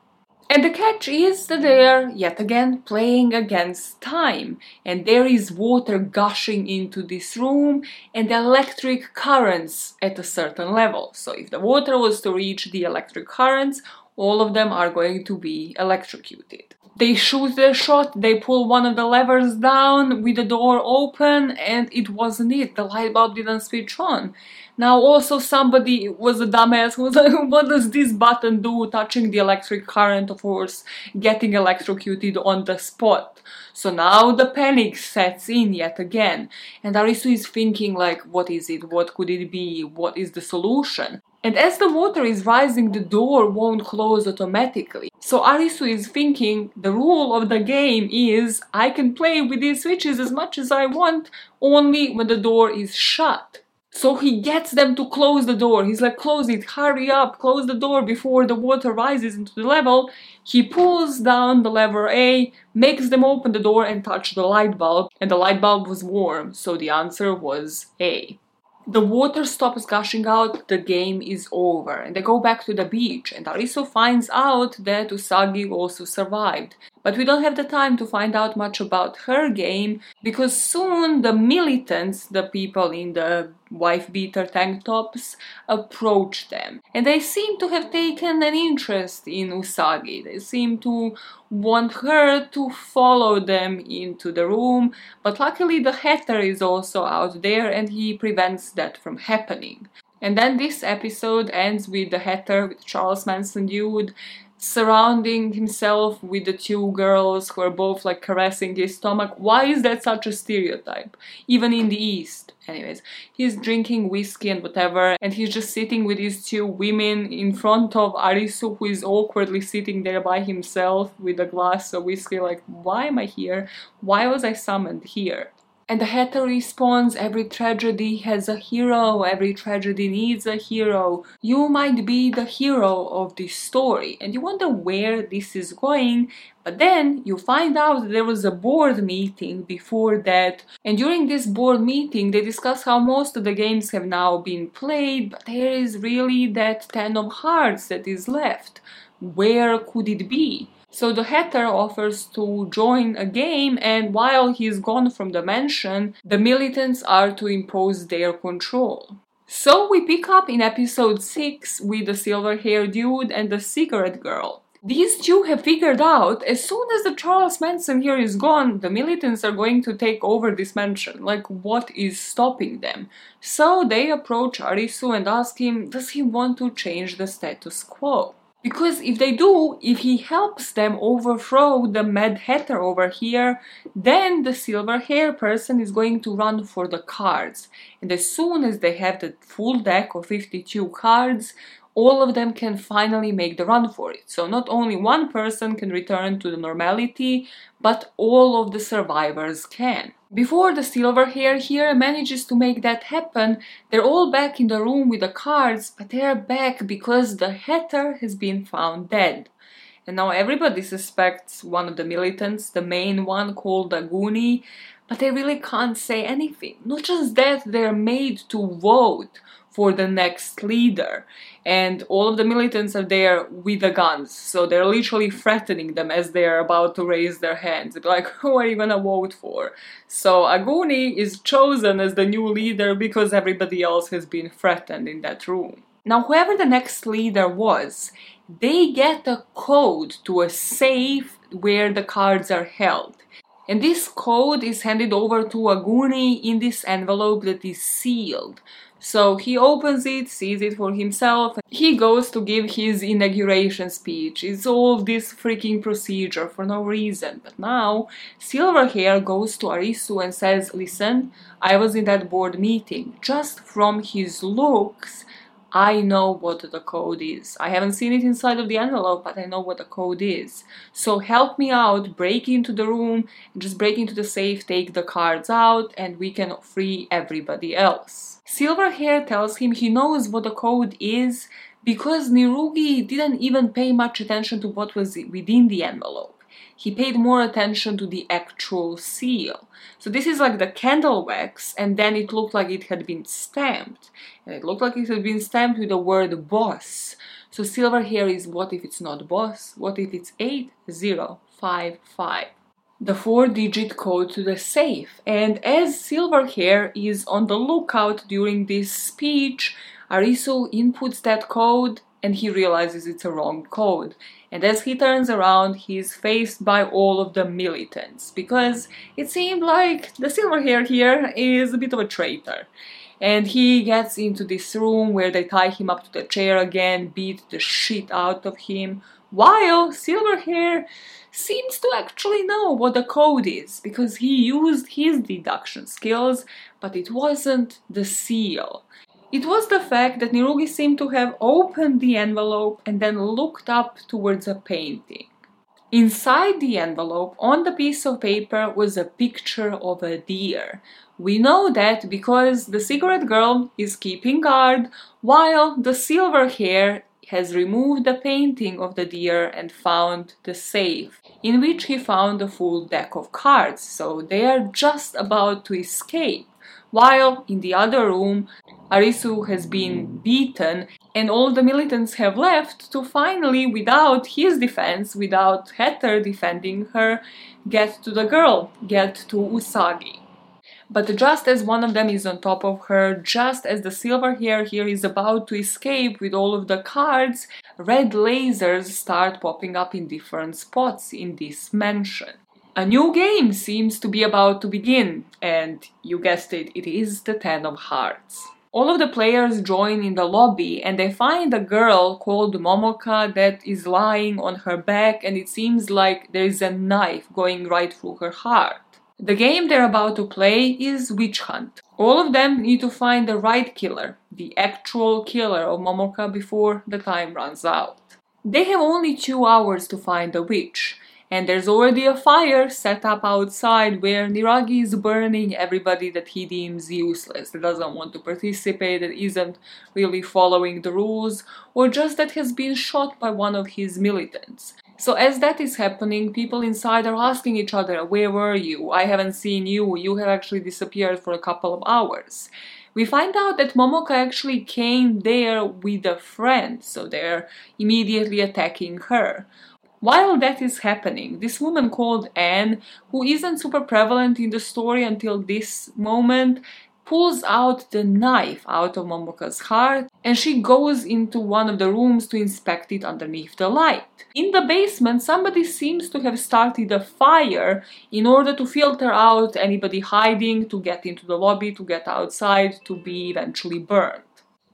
And the catch is that they are yet again playing against time, and there is water gushing into this room and electric currents at a certain level. So, if the water was to reach the electric currents, all of them are going to be electrocuted. They shoot their shot, they pull one of the levers down with the door open, and it wasn't it. The light bulb didn't switch on. Now also somebody was a dumbass who was like, what does this button do? Touching the electric current, of course, getting electrocuted on the spot. So now the panic sets in yet again. And Arisu is thinking like, what is it? What could it be? What is the solution? And as the water is rising, the door won't close automatically. So Arisu is thinking the rule of the game is I can play with these switches as much as I want, only when the door is shut. So he gets them to close the door. He's like, close it, hurry up, close the door before the water rises into the level. He pulls down the lever A, makes them open the door and touch the light bulb, and the light bulb was warm, so the answer was A. The water stops gushing out, the game is over, and they go back to the beach, and Arisu finds out that Usagi also survived. But we don't have the time to find out much about her game because soon the militants, the people in the wife beater tank tops, approach them. And they seem to have taken an interest in Usagi. They seem to want her to follow them into the room, but luckily the hatter is also out there and he prevents that from happening. And then this episode ends with the hatter, with Charles Manson dude, surrounding himself with the two girls who are both like caressing his stomach. Why is that such a stereotype? Even in the East. Anyways, he's drinking whiskey and whatever, and he's just sitting with these two women in front of Arisu, who is awkwardly sitting there by himself with a glass of whiskey. Like, why am I here? Why was I summoned here? And the hatter responds every tragedy has a hero, every tragedy needs a hero. You might be the hero of this story, and you wonder where this is going. But then you find out there was a board meeting before that, and during this board meeting, they discuss how most of the games have now been played, but there is really that Ten of Hearts that is left. Where could it be? So the hatter offers to join a game, and while he's gone from the mansion, the militants are to impose their control. So we pick up in episode 6 with the silver haired dude and the cigarette girl. These two have figured out as soon as the Charles Manson here is gone, the militants are going to take over this mansion. Like, what is stopping them? So they approach Arisu and ask him, does he want to change the status quo? Because if they do, if he helps them overthrow the Mad Hatter over here, then the silver hair person is going to run for the cards. And as soon as they have the full deck of 52 cards, all of them can finally make the run for it. So not only one person can return to the normality, but all of the survivors can. Before the silver hair here manages to make that happen, they're all back in the room with the cards, but they're back because the Hatter has been found dead. And now everybody suspects one of the militants, the main one called Aguni, but they really can't say anything. Not just that, they're made to vote for the next leader. And all of the militants are there with the guns, so they're literally threatening them as they're about to raise their hands. Like, who are you gonna vote for? So Aguni is chosen as the new leader because everybody else has been threatened in that room. Now, whoever the next leader was, they get a code to a safe where the cards are held. And this code is handed over to Aguni in this envelope that is sealed. So he opens it, sees it for himself. He goes to give his inauguration speech. It's all this freaking procedure for no reason. But now, Silverhair goes to Arisu and says, Listen, I was in that board meeting. Just from his looks, I know what the code is. I haven't seen it inside of the envelope, but I know what the code is. So help me out, break into the room, just break into the safe, take the cards out, and we can free everybody else. Silverhair tells him he knows what the code is because Niragi didn't even pay much attention to what was within the envelope he paid more attention to the actual seal. So this is like the candle wax and then it looked like it had been stamped. And it looked like it had been stamped with the word boss. So silver is, what if it's not boss? What if it's 8055? The four digit code to the safe. And as Silverhair is on the lookout during this speech, Arisu inputs that code and he realizes it's a wrong code. And as he turns around, he's faced by all of the militants because it seemed like the Silverhair here is a bit of a traitor. And he gets into this room where they tie him up to the chair again, beat the shit out of him, while Silverhair seems to actually know what the code is because he used his deduction skills, but it wasn't the seal. It was the fact that Niragi seemed to have opened the envelope and then looked up towards a painting. Inside the envelope, on the piece of paper, was a picture of a deer. We know that because the cigarette girl is keeping guard while the silver hair has removed the painting of the deer and found the safe, in which he found a full deck of cards, so they are just about to escape. While in the other room, Arisu has been beaten and all the militants have left to finally, without his defense, without Hatter defending her, get to the girl, get to Usagi. But just as one of them is on top of her, just as the silver hair here is about to escape with all of the cards, red lasers start popping up in different spots in this mansion. A new game seems to be about to begin, and you guessed it, it is the Ten of Hearts. All of the players join in the lobby and they find a girl called Momoka that is lying on her back and it seems like there is a knife going right through her heart. The game they're about to play is Witch Hunt. All of them need to find the right killer, the actual killer of Momoka before the time runs out. They have only two hours to find the witch, and there's already a fire set up outside where Niragi is burning everybody that he deems useless, that doesn't want to participate, that isn't really following the rules, or just that has been shot by one of his militants. So as that is happening, people inside are asking each other, where were you? I haven't seen you, you have actually disappeared for a couple of hours. We find out that Momoka actually came there with a friend, so they're immediately attacking her. While that is happening, this woman called Anne, who isn't super prevalent in the story until this moment, pulls out the knife out of Momoka's heart and she goes into one of the rooms to inspect it underneath the light. In the basement, somebody seems to have started a fire in order to filter out anybody hiding, to get into the lobby, to get outside, to be eventually burned.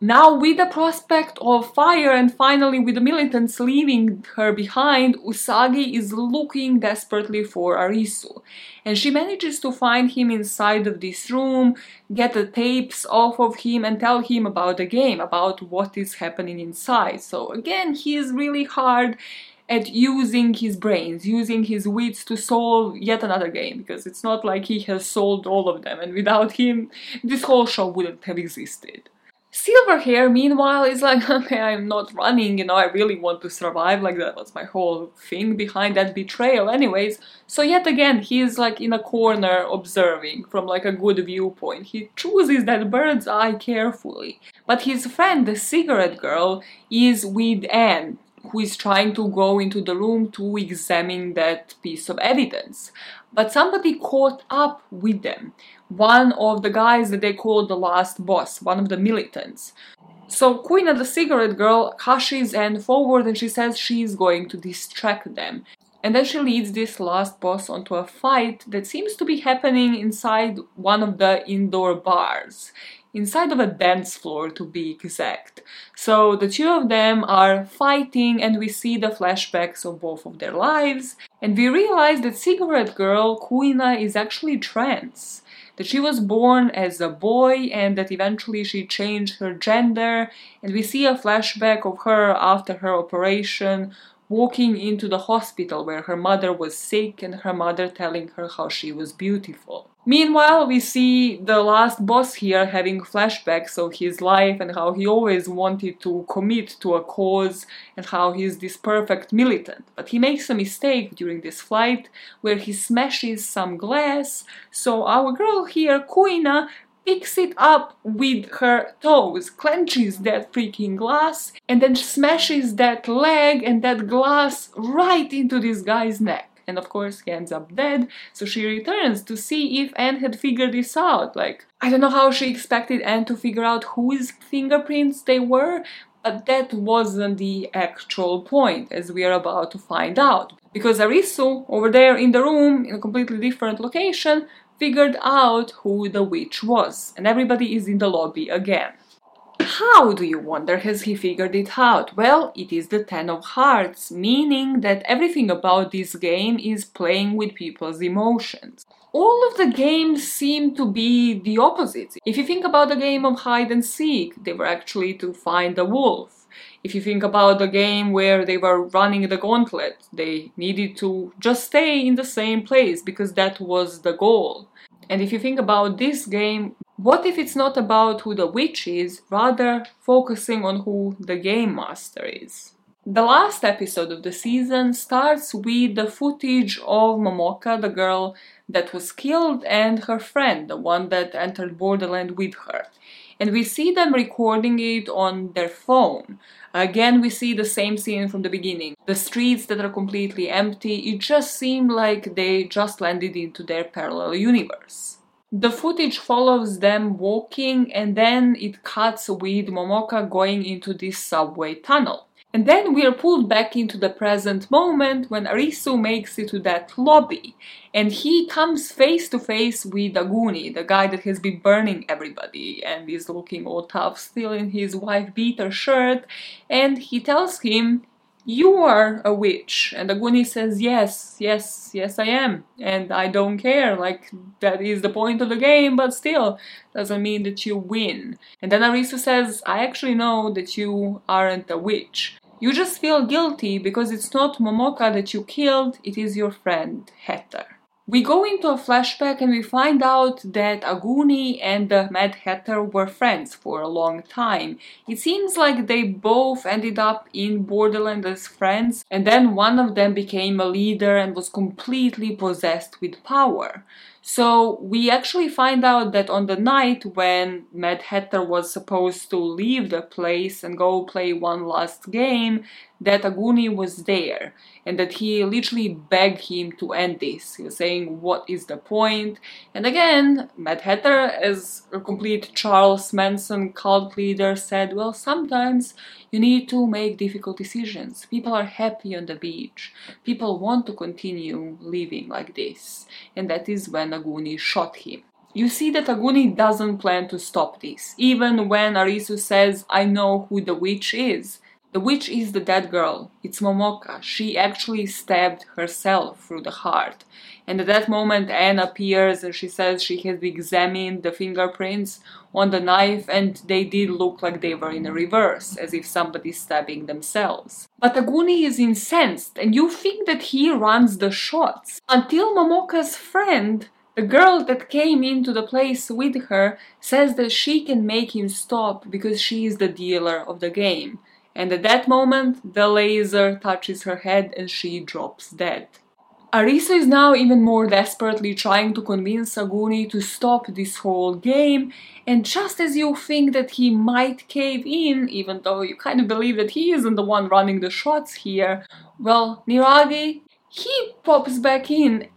Now, with the prospect of fire and finally with the militants leaving her behind, Usagi is looking desperately for Arisu. And she manages to find him inside of this room, get the tapes off of him, and tell him about the game, about what is happening inside. So, again, he is really hard at using his brains, using his wits to solve yet another game, because it's not like he has solved all of them, and without him, this whole show wouldn't have existed. Silverhair, meanwhile, is like, okay, I'm not running, you know, I really want to survive, like that was my whole thing behind that betrayal anyways. So yet again, he's like in a corner observing from like a good viewpoint. He chooses that bird's eye carefully. But his friend, the cigarette girl, is with Anne, who is trying to go into the room to examine that piece of evidence. But somebody caught up with them. One of the guys that they call the last boss, one of the militants. So Kuina, the cigarette girl, hushes and forward and she says she's going to distract them. And then she leads this last boss onto a fight that seems to be happening inside one of the indoor bars inside of a dance floor to be exact. So the two of them are fighting and we see the flashbacks of both of their lives and we realize that Cigarette Girl, Kuina, is actually trans. That she was born as a boy and that eventually she changed her gender and we see a flashback of her after her operation walking into the hospital where her mother was sick and her mother telling her how she was beautiful. Meanwhile, we see the last boss here having flashbacks of his life and how he always wanted to commit to a cause and how he's this perfect militant. But he makes a mistake during this flight where he smashes some glass, so our girl here, Kuina, picks it up with her toes, clenches that freaking glass, and then smashes that leg and that glass right into this guy's neck and of course he ends up dead. So she returns to see if Anne had figured this out. Like, I don't know how she expected Anne to figure out whose fingerprints they were, but that wasn't the actual point, as we are about to find out. Because Arisu, over there in the room, in a completely different location, figured out who the witch was, and everybody is in the lobby again. How do you wonder has he figured it out? Well, it is the Ten of Hearts, meaning that everything about this game is playing with people's emotions. All of the games seem to be the opposite. If you think about the game of hide and seek, they were actually to find a wolf. If you think about the game where they were running the gauntlet, they needed to just stay in the same place because that was the goal. And if you think about this game, what if it's not about who the witch is, rather focusing on who the game master is? The last episode of the season starts with the footage of Momoka, the girl that was killed, and her friend, the one that entered Borderland with her. And we see them recording it on their phone. Again, we see the same scene from the beginning. The streets that are completely empty, it just seemed like they just landed into their parallel universe. The footage follows them walking and then it cuts with Momoka going into this subway tunnel. And then we are pulled back into the present moment when Arisu makes it to that lobby and he comes face to face with Aguni, the guy that has been burning everybody and is looking all tough still in his wife beater shirt and he tells him you are a witch. And Aguni says, yes, yes, yes, I am. And I don't care. Like, that is the point of the game, but still, doesn't mean that you win. And then Arisu says, I actually know that you aren't a witch. You just feel guilty because it's not Momoka that you killed, it is your friend, Hatter. We go into a flashback and we find out that Aguni and the Mad Hatter were friends for a long time. It seems like they both ended up in Borderland as friends, and then one of them became a leader and was completely possessed with power. So we actually find out that on the night when Mad Hatter was supposed to leave the place and go play one last game, that Aguni was there and that he literally begged him to end this. He was saying, What is the point? And again, Mad Hatter, as a complete Charles Manson cult leader, said, Well, sometimes you need to make difficult decisions. People are happy on the beach. People want to continue living like this. And that is when Aguni shot him. You see that Aguni doesn't plan to stop this, even when Arisu says, I know who the witch is. The witch is the dead girl. It's Momoka. She actually stabbed herself through the heart. And at that moment, Anne appears and she says she has examined the fingerprints on the knife and they did look like they were in a reverse, as if somebody stabbing themselves. But Aguni is incensed and you think that he runs the shots until Momoka's friend the girl that came into the place with her says that she can make him stop because she is the dealer of the game and at that moment the laser touches her head and she drops dead. Arisu is now even more desperately trying to convince Aguni to stop this whole game, and just as you think that he might cave in, even though you kind of believe that he isn't the one running the shots here, well, Niragi, he pops back in,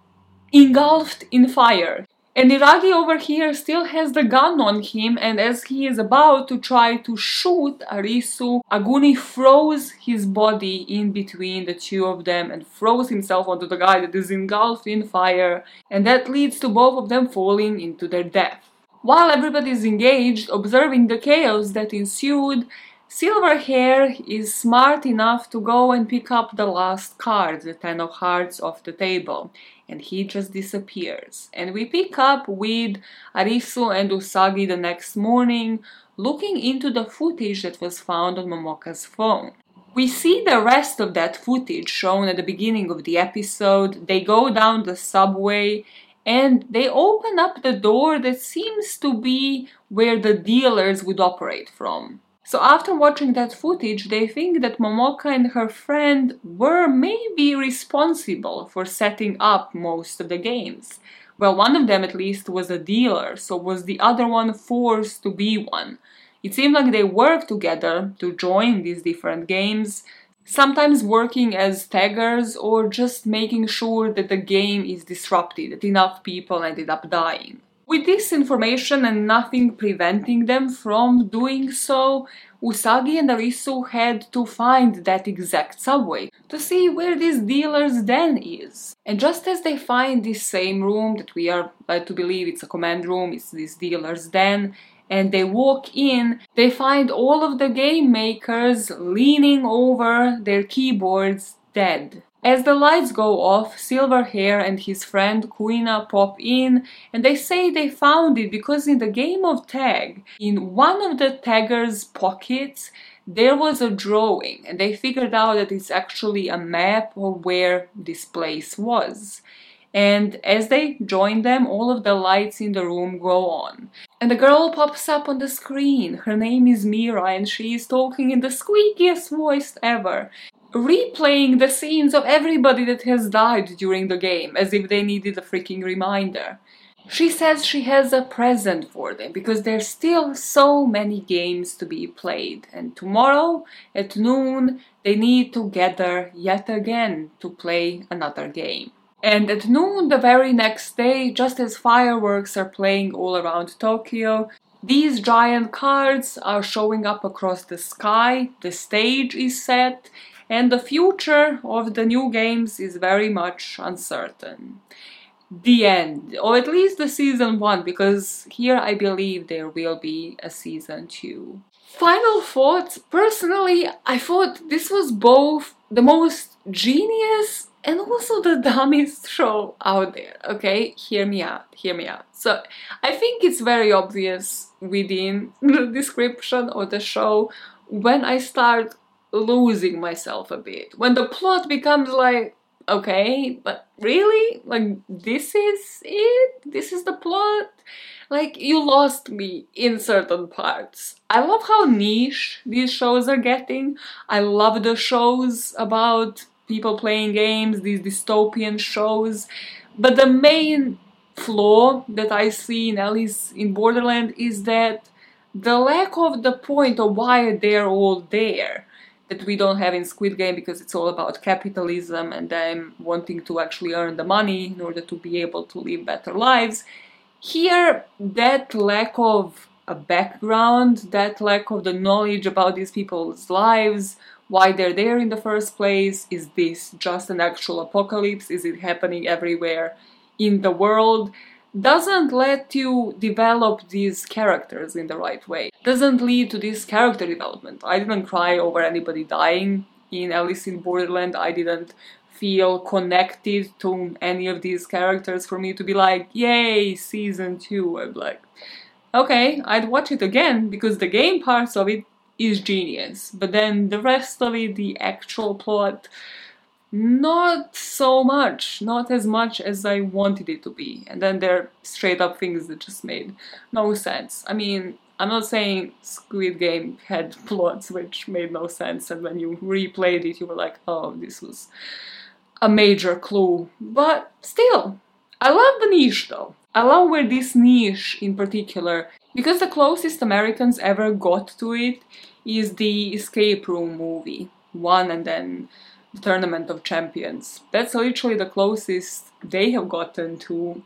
engulfed in fire. And Niragi over here still has the gun on him and as he is about to try to shoot Arisu, Aguni throws his body in between the two of them and throws himself onto the guy that is engulfed in fire and that leads to both of them falling into their death. While everybody is engaged observing the chaos that ensued, Silverhair is smart enough to go and pick up the last card, the Ten of Hearts, off the table, and he just disappears. And we pick up with Arisu and Usagi the next morning, looking into the footage that was found on Momoka's phone. We see the rest of that footage shown at the beginning of the episode. They go down the subway and they open up the door that seems to be where the dealers would operate from. So after watching that footage, they think that Momoka and her friend were maybe responsible for setting up most of the games. Well, one of them at least was a dealer, so was the other one forced to be one? It seemed like they worked together to join these different games, sometimes working as taggers or just making sure that the game is disrupted, that enough people ended up dying. With this information and nothing preventing them from doing so, Usagi and Arisu had to find that exact subway to see where this dealer's den is. And just as they find this same room that we are led to believe it's a command room, it's this dealer's den, and they walk in, they find all of the game makers leaning over their keyboards dead. As the lights go off, Silverhair and his friend Kuina pop in and they say they found it because in the game of tag, in one of the tagger's pockets, there was a drawing and they figured out that it's actually a map of where this place was. And as they join them, all of the lights in the room go on. And a girl pops up on the screen. Her name is Mira and she is talking in the squeakiest voice ever replaying the scenes of everybody that has died during the game as if they needed a freaking reminder. She says she has a present for them because there's still so many games to be played, and tomorrow at noon they need to gather yet again to play another game. And at noon the very next day, just as fireworks are playing all around Tokyo, these giant cards are showing up across the sky, the stage is set, and the future of the new games is very much uncertain. The end, or at least the season one, because here I believe there will be a season two. Final thoughts personally, I thought this was both the most genius and also the dumbest show out there. Okay, hear me out, hear me out. So, I think it's very obvious within the description of the show when I start losing myself a bit. When the plot becomes like, okay, but really? Like, this is it? This is the plot? Like, you lost me in certain parts. I love how niche these shows are getting. I love the shows about people playing games, these dystopian shows. But the main flaw that I see in Alice in Borderland is that the lack of the point of why they're all there that we don't have in Squid Game because it's all about capitalism and them wanting to actually earn the money in order to be able to live better lives. Here, that lack of a background, that lack of the knowledge about these people's lives, why they're there in the first place, is this just an actual apocalypse? Is it happening everywhere in the world? Doesn't let you develop these characters in the right way. Doesn't lead to this character development. I didn't cry over anybody dying in Alice in Borderland. I didn't feel connected to any of these characters for me to be like, yay, season two. I'm like, okay, I'd watch it again because the game parts of it is genius. But then the rest of it, the actual plot, not so much, not as much as I wanted it to be. And then there are straight up things that just made no sense. I mean, I'm not saying Squid Game had plots which made no sense, and when you replayed it, you were like, oh, this was a major clue. But still, I love the niche though. I love where this niche in particular, because the closest Americans ever got to it is the escape room movie. One and then the Tournament of Champions. That's literally the closest they have gotten to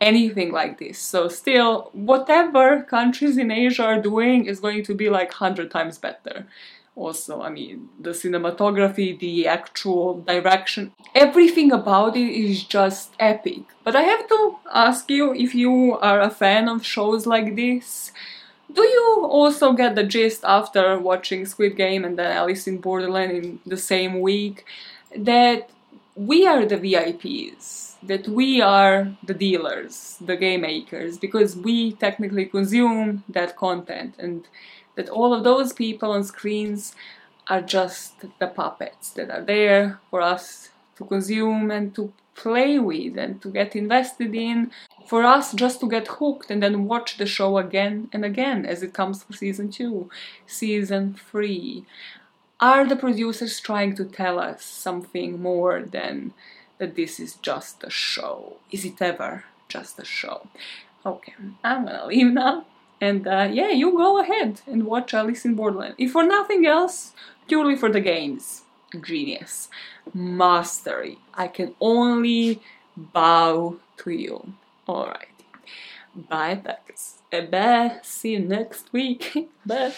anything like this. So still, whatever countries in Asia are doing is going to be like 100 times better. Also, I mean, the cinematography, the actual direction, everything about it is just epic. But I have to ask you if you are a fan of shows like this, do you also get the gist after watching Squid Game and then Alice in Borderland in the same week that we are the VIPs, that we are the dealers, the game makers, because we technically consume that content, and that all of those people on screens are just the puppets that are there for us to consume and to play with and to get invested in. For us just to get hooked and then watch the show again and again as it comes for season 2 season 3 are the producers trying to tell us something more than that this is just a show? Is it ever just a show? Okay i'm gonna leave now. And uh, yeah you go ahead and watch alice in borderland. If for nothing else purely for the games genius mastery. I can only bow to you. Alright. Bye, Becks. Eh, bye. See you next week. Bye.